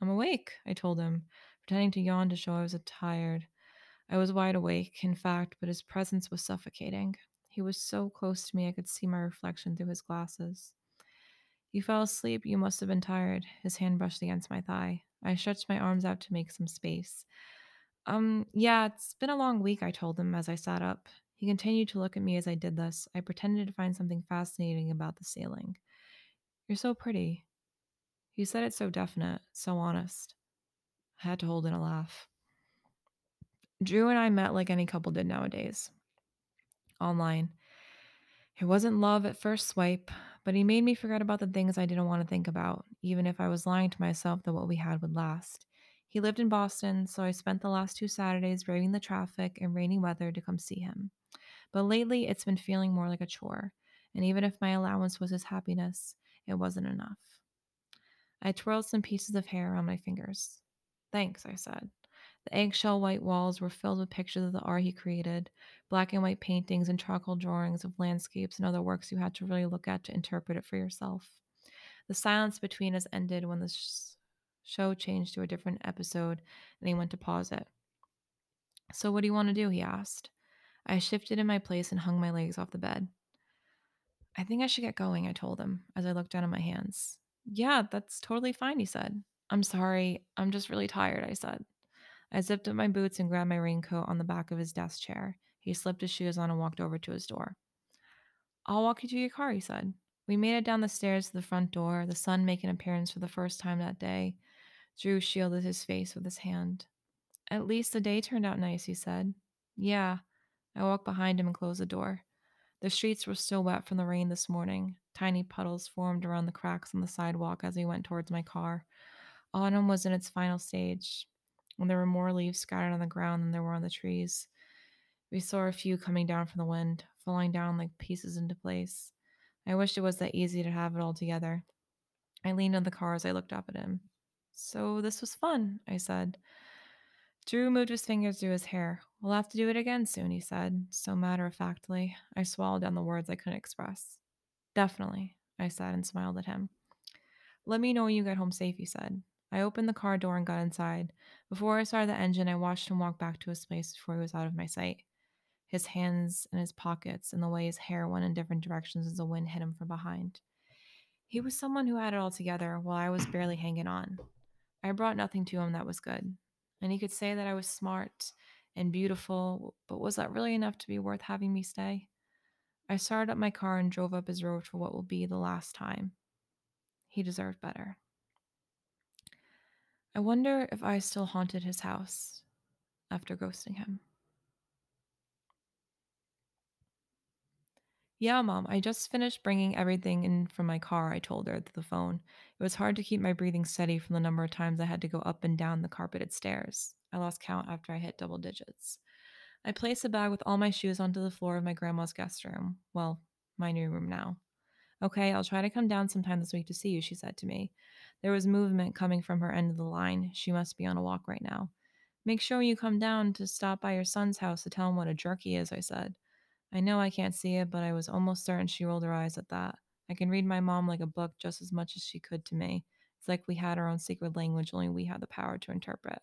I'm awake, I told him, pretending to yawn to show I was tired. I was wide awake, in fact, but his presence was suffocating. He was so close to me I could see my reflection through his glasses. You fell asleep. You must have been tired. His hand brushed against my thigh. I stretched my arms out to make some space. Um, yeah, it's been a long week, I told him as I sat up. He continued to look at me as I did this. I pretended to find something fascinating about the ceiling. You're so pretty. He said it so definite, so honest. I had to hold in a laugh. Drew and I met like any couple did nowadays online. It wasn't love at first swipe, but he made me forget about the things I didn't want to think about, even if I was lying to myself that what we had would last. He lived in Boston, so I spent the last two Saturdays braving the traffic and rainy weather to come see him. But lately, it's been feeling more like a chore, and even if my allowance was his happiness, it wasn't enough. I twirled some pieces of hair around my fingers. Thanks, I said. The eggshell white walls were filled with pictures of the art he created, black and white paintings and charcoal drawings of landscapes and other works you had to really look at to interpret it for yourself. The silence between us ended when the sh- show changed to a different episode and he went to pause it. So, what do you want to do? he asked. I shifted in my place and hung my legs off the bed. I think I should get going, I told him as I looked down at my hands. Yeah, that's totally fine, he said. I'm sorry, I'm just really tired, I said. I zipped up my boots and grabbed my raincoat on the back of his desk chair. He slipped his shoes on and walked over to his door. I'll walk you to your car, he said. We made it down the stairs to the front door, the sun making an appearance for the first time that day. Drew shielded his face with his hand. At least the day turned out nice, he said. Yeah. I walked behind him and closed the door. The streets were still wet from the rain this morning. Tiny puddles formed around the cracks on the sidewalk as we went towards my car. Autumn was in its final stage when there were more leaves scattered on the ground than there were on the trees. We saw a few coming down from the wind, falling down like pieces into place. I wished it was that easy to have it all together. I leaned on the car as I looked up at him. So this was fun, I said. Drew moved his fingers through his hair. We'll have to do it again soon, he said, so matter of factly. I swallowed down the words I couldn't express. Definitely, I said and smiled at him. Let me know when you get home safe, he said. I opened the car door and got inside. Before I started the engine, I watched him walk back to his place before he was out of my sight. His hands in his pockets and the way his hair went in different directions as the wind hit him from behind. He was someone who had it all together while I was barely hanging on. I brought nothing to him that was good. And he could say that I was smart and beautiful, but was that really enough to be worth having me stay? I started up my car and drove up his road for what will be the last time. He deserved better. I wonder if I still haunted his house after ghosting him. Yeah, mom, I just finished bringing everything in from my car, I told her through the phone. It was hard to keep my breathing steady from the number of times I had to go up and down the carpeted stairs. I lost count after I hit double digits. I placed a bag with all my shoes onto the floor of my grandma's guest room. Well, my new room now. Okay, I'll try to come down sometime this week to see you, she said to me. There was movement coming from her end of the line. She must be on a walk right now. Make sure you come down to stop by your son's house to tell him what a jerk he is, I said. I know I can't see it, but I was almost certain she rolled her eyes at that. I can read my mom like a book just as much as she could to me. It's like we had our own secret language, only we had the power to interpret.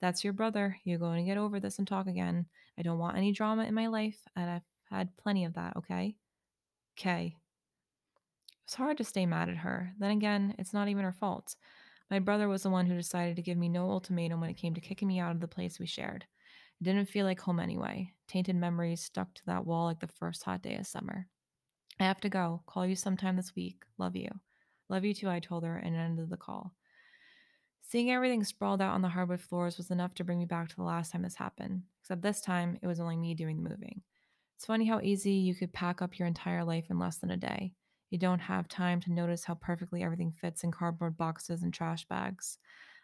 That's your brother. You're going to get over this and talk again. I don't want any drama in my life, and I've had plenty of that, okay? Okay. It was hard to stay mad at her. Then again, it's not even her fault. My brother was the one who decided to give me no ultimatum when it came to kicking me out of the place we shared. It didn't feel like home anyway. Tainted memories stuck to that wall like the first hot day of summer. I have to go. Call you sometime this week. Love you. Love you too, I told her and ended the call. Seeing everything sprawled out on the hardwood floors was enough to bring me back to the last time this happened, except this time it was only me doing the moving. It's funny how easy you could pack up your entire life in less than a day. You don't have time to notice how perfectly everything fits in cardboard boxes and trash bags.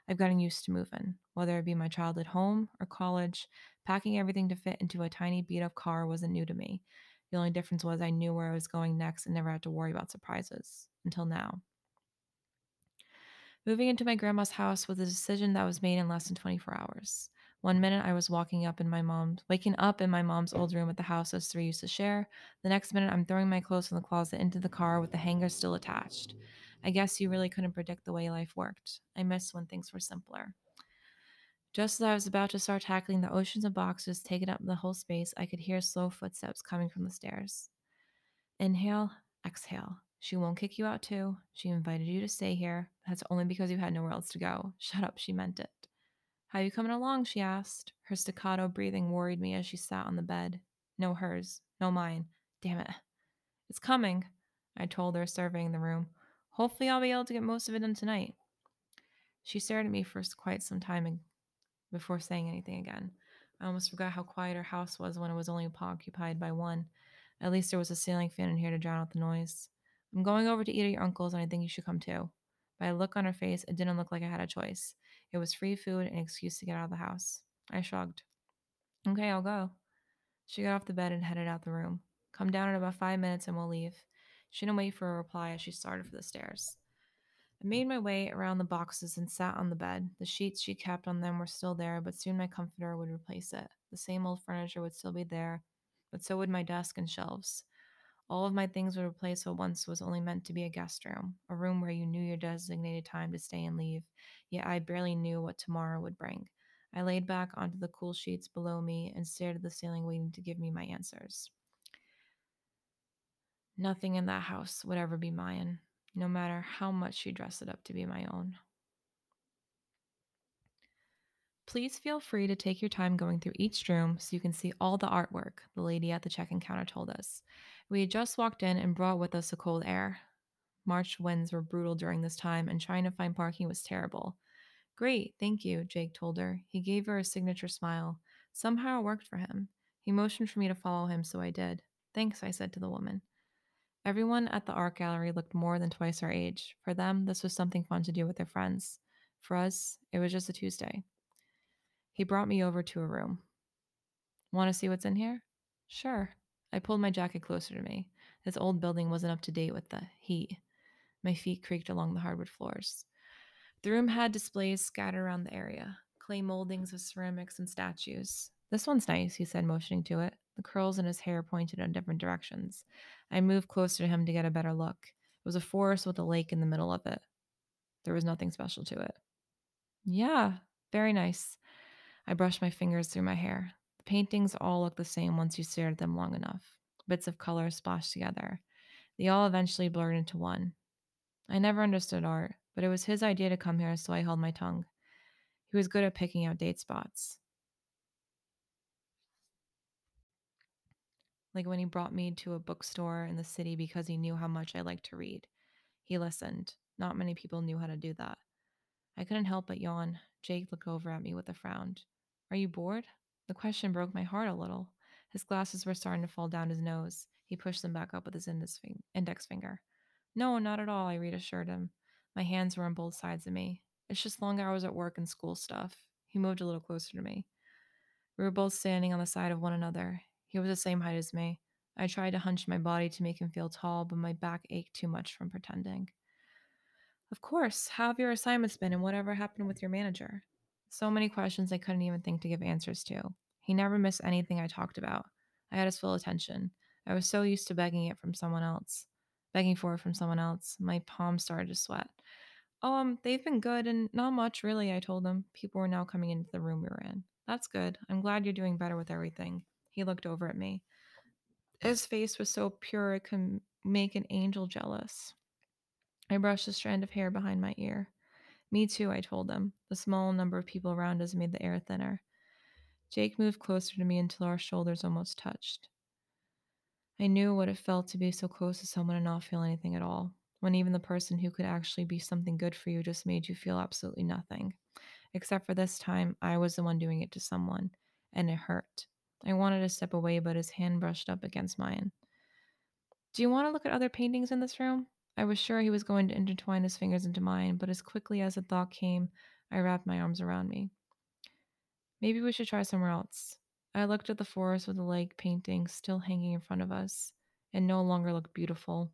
I've gotten used to moving, whether it be my childhood home or college. Packing everything to fit into a tiny beat up car wasn't new to me. The only difference was I knew where I was going next and never had to worry about surprises. Until now. Moving into my grandma's house was a decision that was made in less than 24 hours. One minute I was walking up in my mom's waking up in my mom's old room at the house us three used to share. The next minute I'm throwing my clothes from the closet into the car with the hanger still attached. I guess you really couldn't predict the way life worked. I miss when things were simpler. Just as I was about to start tackling the oceans of boxes taking up the whole space, I could hear slow footsteps coming from the stairs. Inhale, exhale. She won't kick you out, too. She invited you to stay here. That's only because you had nowhere else to go. Shut up, she meant it. How you coming along? she asked. Her staccato breathing worried me as she sat on the bed. No hers, no mine. Damn it. It's coming, I told her, surveying the room. Hopefully, I'll be able to get most of it done tonight. She stared at me for quite some time before saying anything again. I almost forgot how quiet her house was when it was only occupied by one. At least there was a ceiling fan in here to drown out the noise. I'm going over to eat at your uncle's, and I think you should come too. By a look on her face, it didn't look like I had a choice. It was free food and an excuse to get out of the house. I shrugged. Okay, I'll go. She got off the bed and headed out the room. Come down in about five minutes and we'll leave. She didn't wait for a reply as she started for the stairs. I made my way around the boxes and sat on the bed. The sheets she kept on them were still there, but soon my comforter would replace it. The same old furniture would still be there, but so would my desk and shelves. All of my things would replace what once was only meant to be a guest room, a room where you knew your designated time to stay and leave, yet I barely knew what tomorrow would bring. I laid back onto the cool sheets below me and stared at the ceiling, waiting to give me my answers. Nothing in that house would ever be mine, no matter how much she dressed it up to be my own. Please feel free to take your time going through each room so you can see all the artwork, the lady at the check in counter told us. We had just walked in and brought with us a cold air. March winds were brutal during this time, and trying to find parking was terrible. Great, thank you, Jake told her. He gave her a signature smile. Somehow it worked for him. He motioned for me to follow him, so I did. Thanks, I said to the woman. Everyone at the art gallery looked more than twice our age. For them, this was something fun to do with their friends. For us, it was just a Tuesday. He brought me over to a room. Want to see what's in here? Sure. I pulled my jacket closer to me. This old building wasn't up to date with the heat. My feet creaked along the hardwood floors. The room had displays scattered around the area clay moldings of ceramics and statues. This one's nice, he said, motioning to it. The curls in his hair pointed in different directions. I moved closer to him to get a better look. It was a forest with a lake in the middle of it. There was nothing special to it. Yeah, very nice. I brushed my fingers through my hair. The paintings all look the same once you stare at them long enough. Bits of color splashed together. They all eventually blurred into one. I never understood art, but it was his idea to come here, so I held my tongue. He was good at picking out date spots. Like when he brought me to a bookstore in the city because he knew how much I liked to read. He listened. Not many people knew how to do that. I couldn't help but yawn. Jake looked over at me with a frown. Are you bored? The question broke my heart a little. His glasses were starting to fall down his nose. He pushed them back up with his index finger. No, not at all, I reassured him. My hands were on both sides of me. It's just long hours at work and school stuff. He moved a little closer to me. We were both standing on the side of one another. He was the same height as me. I tried to hunch my body to make him feel tall, but my back ached too much from pretending. Of course. How have your assignments been and whatever happened with your manager? So many questions I couldn't even think to give answers to. He never missed anything I talked about. I had his full attention. I was so used to begging it from someone else. Begging for it from someone else. My palms started to sweat. Oh, um, they've been good and not much really, I told him. People were now coming into the room we were in. That's good. I'm glad you're doing better with everything. He looked over at me. His face was so pure it could make an angel jealous. I brushed a strand of hair behind my ear. Me too, I told him. The small number of people around us made the air thinner. Jake moved closer to me until our shoulders almost touched. I knew what it felt to be so close to someone and not feel anything at all, when even the person who could actually be something good for you just made you feel absolutely nothing. Except for this time, I was the one doing it to someone, and it hurt. I wanted to step away, but his hand brushed up against mine. Do you want to look at other paintings in this room? I was sure he was going to intertwine his fingers into mine, but as quickly as the thought came, I wrapped my arms around me. Maybe we should try somewhere else. I looked at the forest with the lake painting still hanging in front of us. It no longer looked beautiful.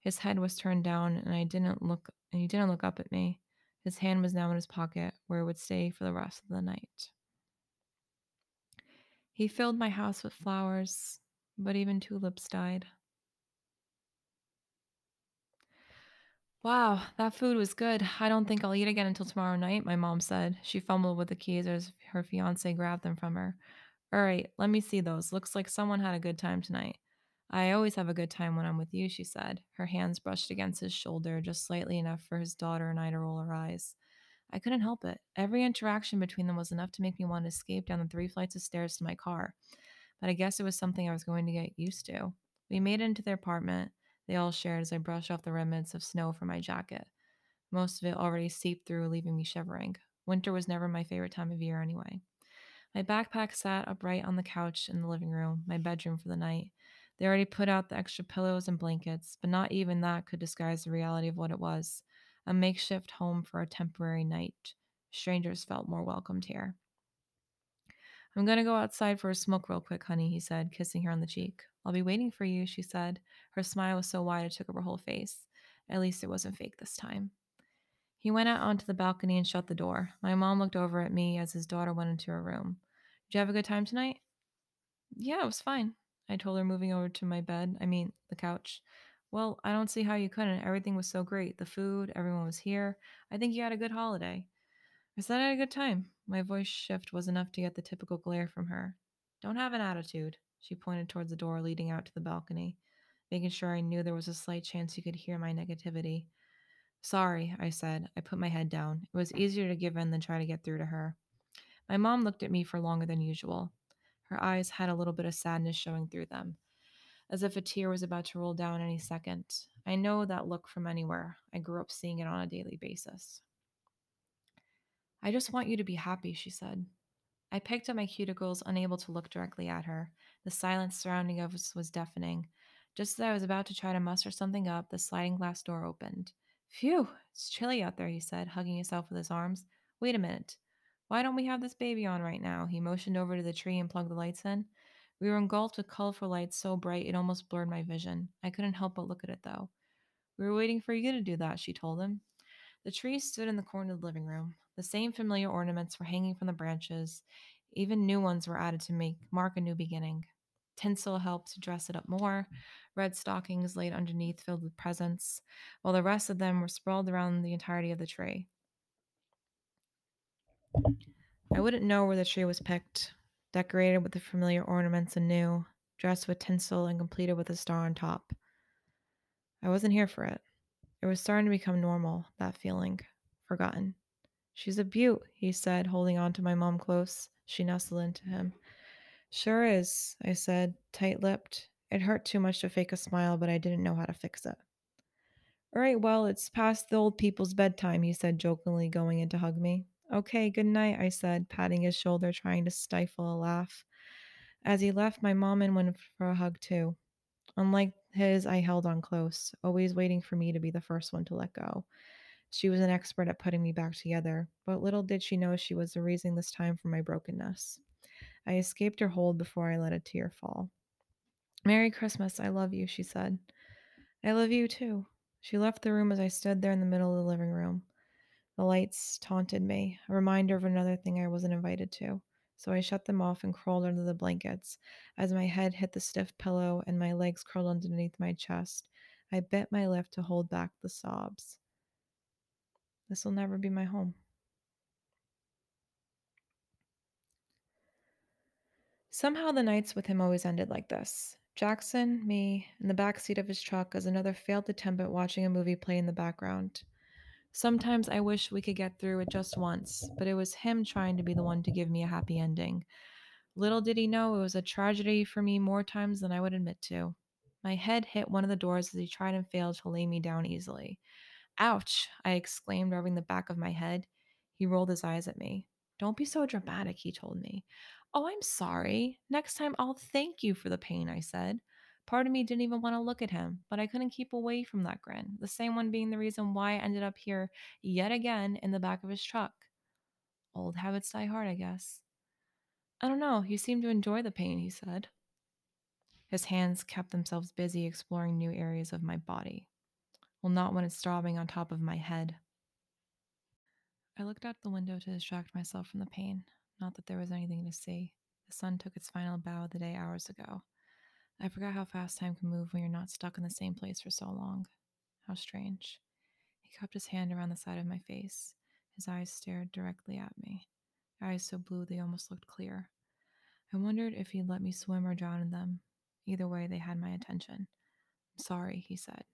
His head was turned down, and I didn't look. And he didn't look up at me. His hand was now in his pocket, where it would stay for the rest of the night. He filled my house with flowers, but even tulips died. Wow, that food was good. I don't think I'll eat again until tomorrow night, my mom said. She fumbled with the keys as her fiance grabbed them from her. All right, let me see those. Looks like someone had a good time tonight. I always have a good time when I'm with you, she said. Her hands brushed against his shoulder just slightly enough for his daughter and I to roll our eyes. I couldn't help it. Every interaction between them was enough to make me want to escape down the three flights of stairs to my car. But I guess it was something I was going to get used to. We made it into their apartment they all shared as I brushed off the remnants of snow from my jacket. Most of it already seeped through, leaving me shivering. Winter was never my favorite time of year anyway. My backpack sat upright on the couch in the living room, my bedroom for the night. They already put out the extra pillows and blankets, but not even that could disguise the reality of what it was a makeshift home for a temporary night. Strangers felt more welcomed here. I'm going to go outside for a smoke real quick, honey, he said, kissing her on the cheek. I'll be waiting for you, she said. Her smile was so wide it took over her whole face. At least it wasn't fake this time. He went out onto the balcony and shut the door. My mom looked over at me as his daughter went into her room. Did you have a good time tonight? Yeah, it was fine. I told her, moving over to my bed. I mean, the couch. Well, I don't see how you couldn't. Everything was so great. The food, everyone was here. I think you had a good holiday. I said I had a good time. My voice shift was enough to get the typical glare from her. Don't have an attitude. She pointed towards the door leading out to the balcony, making sure I knew there was a slight chance you could hear my negativity. Sorry, I said. I put my head down. It was easier to give in than try to get through to her. My mom looked at me for longer than usual. Her eyes had a little bit of sadness showing through them, as if a tear was about to roll down any second. I know that look from anywhere. I grew up seeing it on a daily basis. I just want you to be happy, she said. I picked up my cuticles, unable to look directly at her. The silence surrounding us was deafening. Just as I was about to try to muster something up, the sliding glass door opened. Phew, it's chilly out there, he said, hugging himself with his arms. Wait a minute. Why don't we have this baby on right now? He motioned over to the tree and plugged the lights in. We were engulfed with colorful lights so bright it almost blurred my vision. I couldn't help but look at it, though. We were waiting for you to do that, she told him. The tree stood in the corner of the living room. The same familiar ornaments were hanging from the branches. Even new ones were added to make mark a new beginning. Tinsel helped to dress it up more. Hmm. Red stockings laid underneath filled with presents, while the rest of them were sprawled around the entirety of the tree. I wouldn't know where the tree was picked, decorated with the familiar ornaments and new, dressed with tinsel and completed with a star on top. I wasn't here for it. It was starting to become normal, that feeling. Forgotten. She's a beaut, he said, holding on to my mom close. She nestled into him. Sure is, I said, tight lipped. It hurt too much to fake a smile, but I didn't know how to fix it. All right, well, it's past the old people's bedtime, he said jokingly, going in to hug me. Okay, good night, I said, patting his shoulder, trying to stifle a laugh. As he left, my mom and went for a hug too. Unlike his, I held on close, always waiting for me to be the first one to let go. She was an expert at putting me back together, but little did she know she was the reason this time for my brokenness. I escaped her hold before I let a tear fall. Merry Christmas, I love you, she said. I love you too. She left the room as I stood there in the middle of the living room. The lights taunted me, a reminder of another thing I wasn't invited to. So I shut them off and crawled under the blankets. As my head hit the stiff pillow and my legs curled underneath my chest, I bit my lip to hold back the sobs. This will never be my home. Somehow the nights with him always ended like this. Jackson, me, in the back seat of his truck as another failed attempt at watching a movie play in the background. Sometimes I wish we could get through it just once, but it was him trying to be the one to give me a happy ending. Little did he know it was a tragedy for me more times than I would admit to. My head hit one of the doors as he tried and failed to lay me down easily. Ouch! I exclaimed, rubbing the back of my head. He rolled his eyes at me. Don't be so dramatic, he told me. Oh, I'm sorry. Next time I'll thank you for the pain, I said. Part of me didn't even want to look at him, but I couldn't keep away from that grin, the same one being the reason why I ended up here yet again in the back of his truck. Old habits die hard, I guess. I don't know, you seem to enjoy the pain, he said. His hands kept themselves busy exploring new areas of my body. Well, not when it's throbbing on top of my head. I looked out the window to distract myself from the pain. Not that there was anything to see. The sun took its final bow the day hours ago. I forgot how fast time can move when you're not stuck in the same place for so long. How strange. He cupped his hand around the side of my face. His eyes stared directly at me, eyes so blue they almost looked clear. I wondered if he'd let me swim or drown in them. Either way, they had my attention. I'm sorry, he said.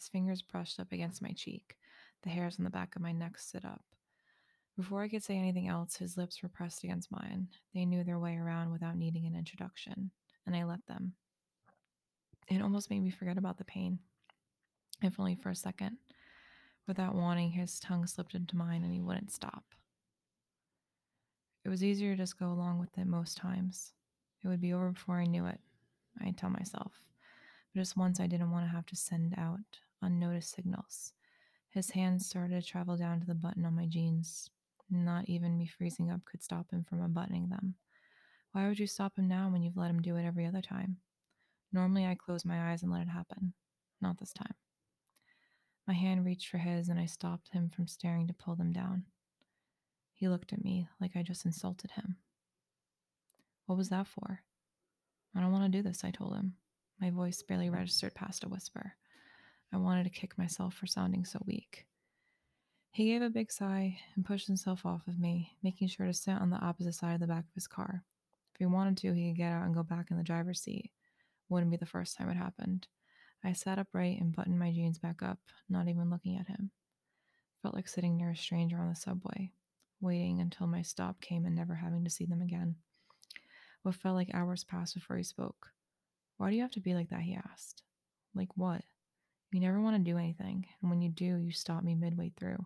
His fingers brushed up against my cheek. The hairs on the back of my neck stood up. Before I could say anything else, his lips were pressed against mine. They knew their way around without needing an introduction, and I let them. It almost made me forget about the pain, if only for a second. Without wanting, his tongue slipped into mine and he wouldn't stop. It was easier to just go along with it most times. It would be over before I knew it, I'd tell myself. But just once I didn't want to have to send out unnoticed signals. His hands started to travel down to the button on my jeans. Not even me freezing up could stop him from unbuttoning them. Why would you stop him now when you've let him do it every other time? Normally, I close my eyes and let it happen. Not this time. My hand reached for his, and I stopped him from staring to pull them down. He looked at me like I just insulted him. What was that for? I don't want to do this, I told him. My voice barely registered past a whisper. I wanted to kick myself for sounding so weak. He gave a big sigh and pushed himself off of me, making sure to sit on the opposite side of the back of his car. If he wanted to, he could get out and go back in the driver's seat. Wouldn't be the first time it happened. I sat upright and buttoned my jeans back up, not even looking at him. Felt like sitting near a stranger on the subway, waiting until my stop came and never having to see them again. What felt like hours passed before he spoke. Why do you have to be like that? He asked. Like what? You never want to do anything, and when you do, you stop me midway through.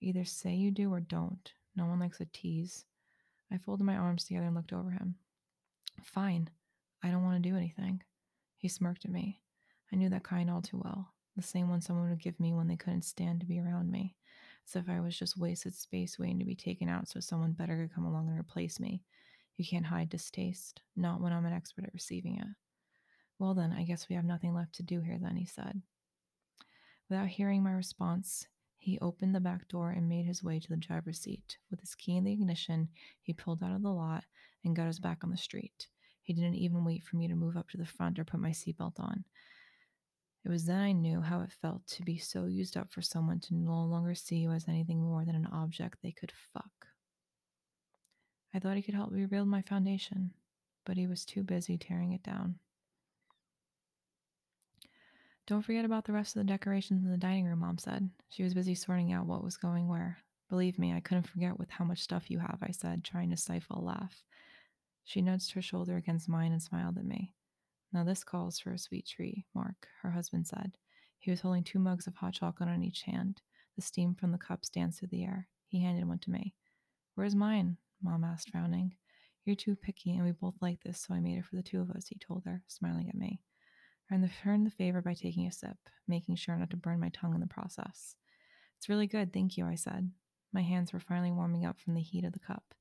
Either say you do or don't. No one likes a tease. I folded my arms together and looked over him. Fine. I don't want to do anything. He smirked at me. I knew that kind all too well. The same one someone would give me when they couldn't stand to be around me. As if I was just wasted space waiting to be taken out so someone better could come along and replace me. You can't hide distaste, not when I'm an expert at receiving it. Well, then, I guess we have nothing left to do here, then, he said. Without hearing my response, he opened the back door and made his way to the driver's seat. With his key in the ignition, he pulled out of the lot and got us back on the street. He didn't even wait for me to move up to the front or put my seatbelt on. It was then I knew how it felt to be so used up for someone to no longer see you as anything more than an object they could fuck. I thought he could help me rebuild my foundation, but he was too busy tearing it down. Don't forget about the rest of the decorations in the dining room, Mom said. She was busy sorting out what was going where. Believe me, I couldn't forget with how much stuff you have, I said, trying to stifle a laugh. She nudged her shoulder against mine and smiled at me. Now, this calls for a sweet tree, Mark, her husband said. He was holding two mugs of hot chocolate on each hand. The steam from the cups danced through the air. He handed one to me. Where's mine? Mom asked, frowning. You're too picky, and we both like this, so I made it for the two of us, he told her, smiling at me. I returned the favor by taking a sip, making sure not to burn my tongue in the process. It's really good, thank you, I said. My hands were finally warming up from the heat of the cup.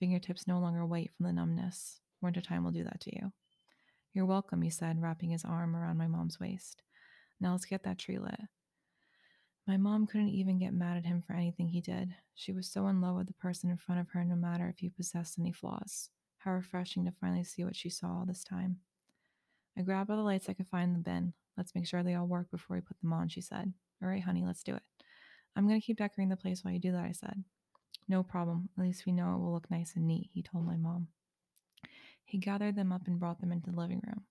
Fingertips no longer white from the numbness. Wintertime will do that to you. You're welcome, he said, wrapping his arm around my mom's waist. Now let's get that tree lit. My mom couldn't even get mad at him for anything he did. She was so in love with the person in front of her, no matter if he possessed any flaws. How refreshing to finally see what she saw all this time. I grabbed all the lights I could find in the bin. Let's make sure they all work before we put them on, she said. All right, honey, let's do it. I'm going to keep decorating the place while you do that, I said. No problem. At least we know it will look nice and neat, he told my mom. He gathered them up and brought them into the living room.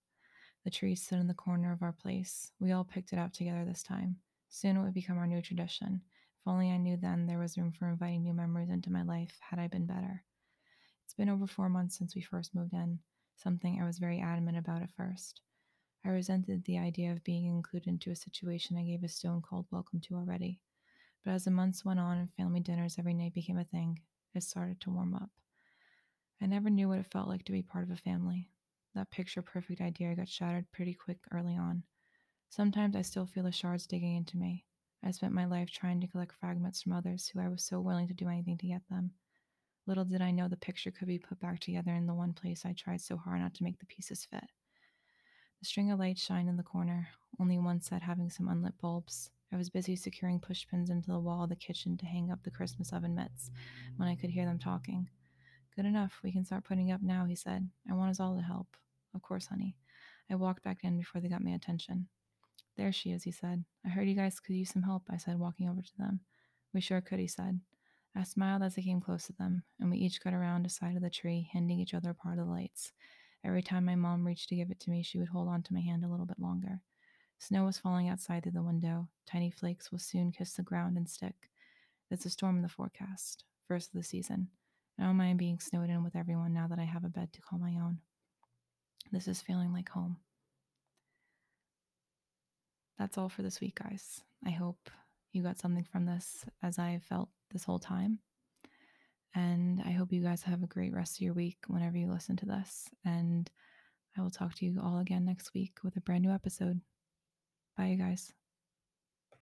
The tree stood in the corner of our place. We all picked it up together this time. Soon it would become our new tradition. If only I knew then there was room for inviting new memories into my life, had I been better. It's been over four months since we first moved in, something I was very adamant about at first. I resented the idea of being included into a situation I gave a stone cold welcome to already. But as the months went on and family dinners every night became a thing, it started to warm up. I never knew what it felt like to be part of a family. That picture perfect idea got shattered pretty quick early on. Sometimes I still feel the shards digging into me. I spent my life trying to collect fragments from others who I was so willing to do anything to get them. Little did I know the picture could be put back together in the one place I tried so hard not to make the pieces fit. The string of lights shined in the corner, only one set having some unlit bulbs. I was busy securing pushpins into the wall of the kitchen to hang up the Christmas oven mitts when I could hear them talking. Good enough. We can start putting up now, he said. I want us all to help. Of course, honey. I walked back in before they got my attention. There she is, he said. I heard you guys could use some help, I said, walking over to them. We sure could, he said. I smiled as I came close to them, and we each got around a side of the tree, handing each other a part of the lights. Every time my mom reached to give it to me, she would hold on to my hand a little bit longer. Snow was falling outside through the window. Tiny flakes will soon kiss the ground and stick. There's a storm in the forecast, first of the season. I don't mind being snowed in with everyone now that I have a bed to call my own. This is feeling like home. That's all for this week, guys. I hope you got something from this as I felt this whole time. And I hope you guys have a great rest of your week whenever you listen to this. And I will talk to you all again next week with a brand new episode. Bye, you guys.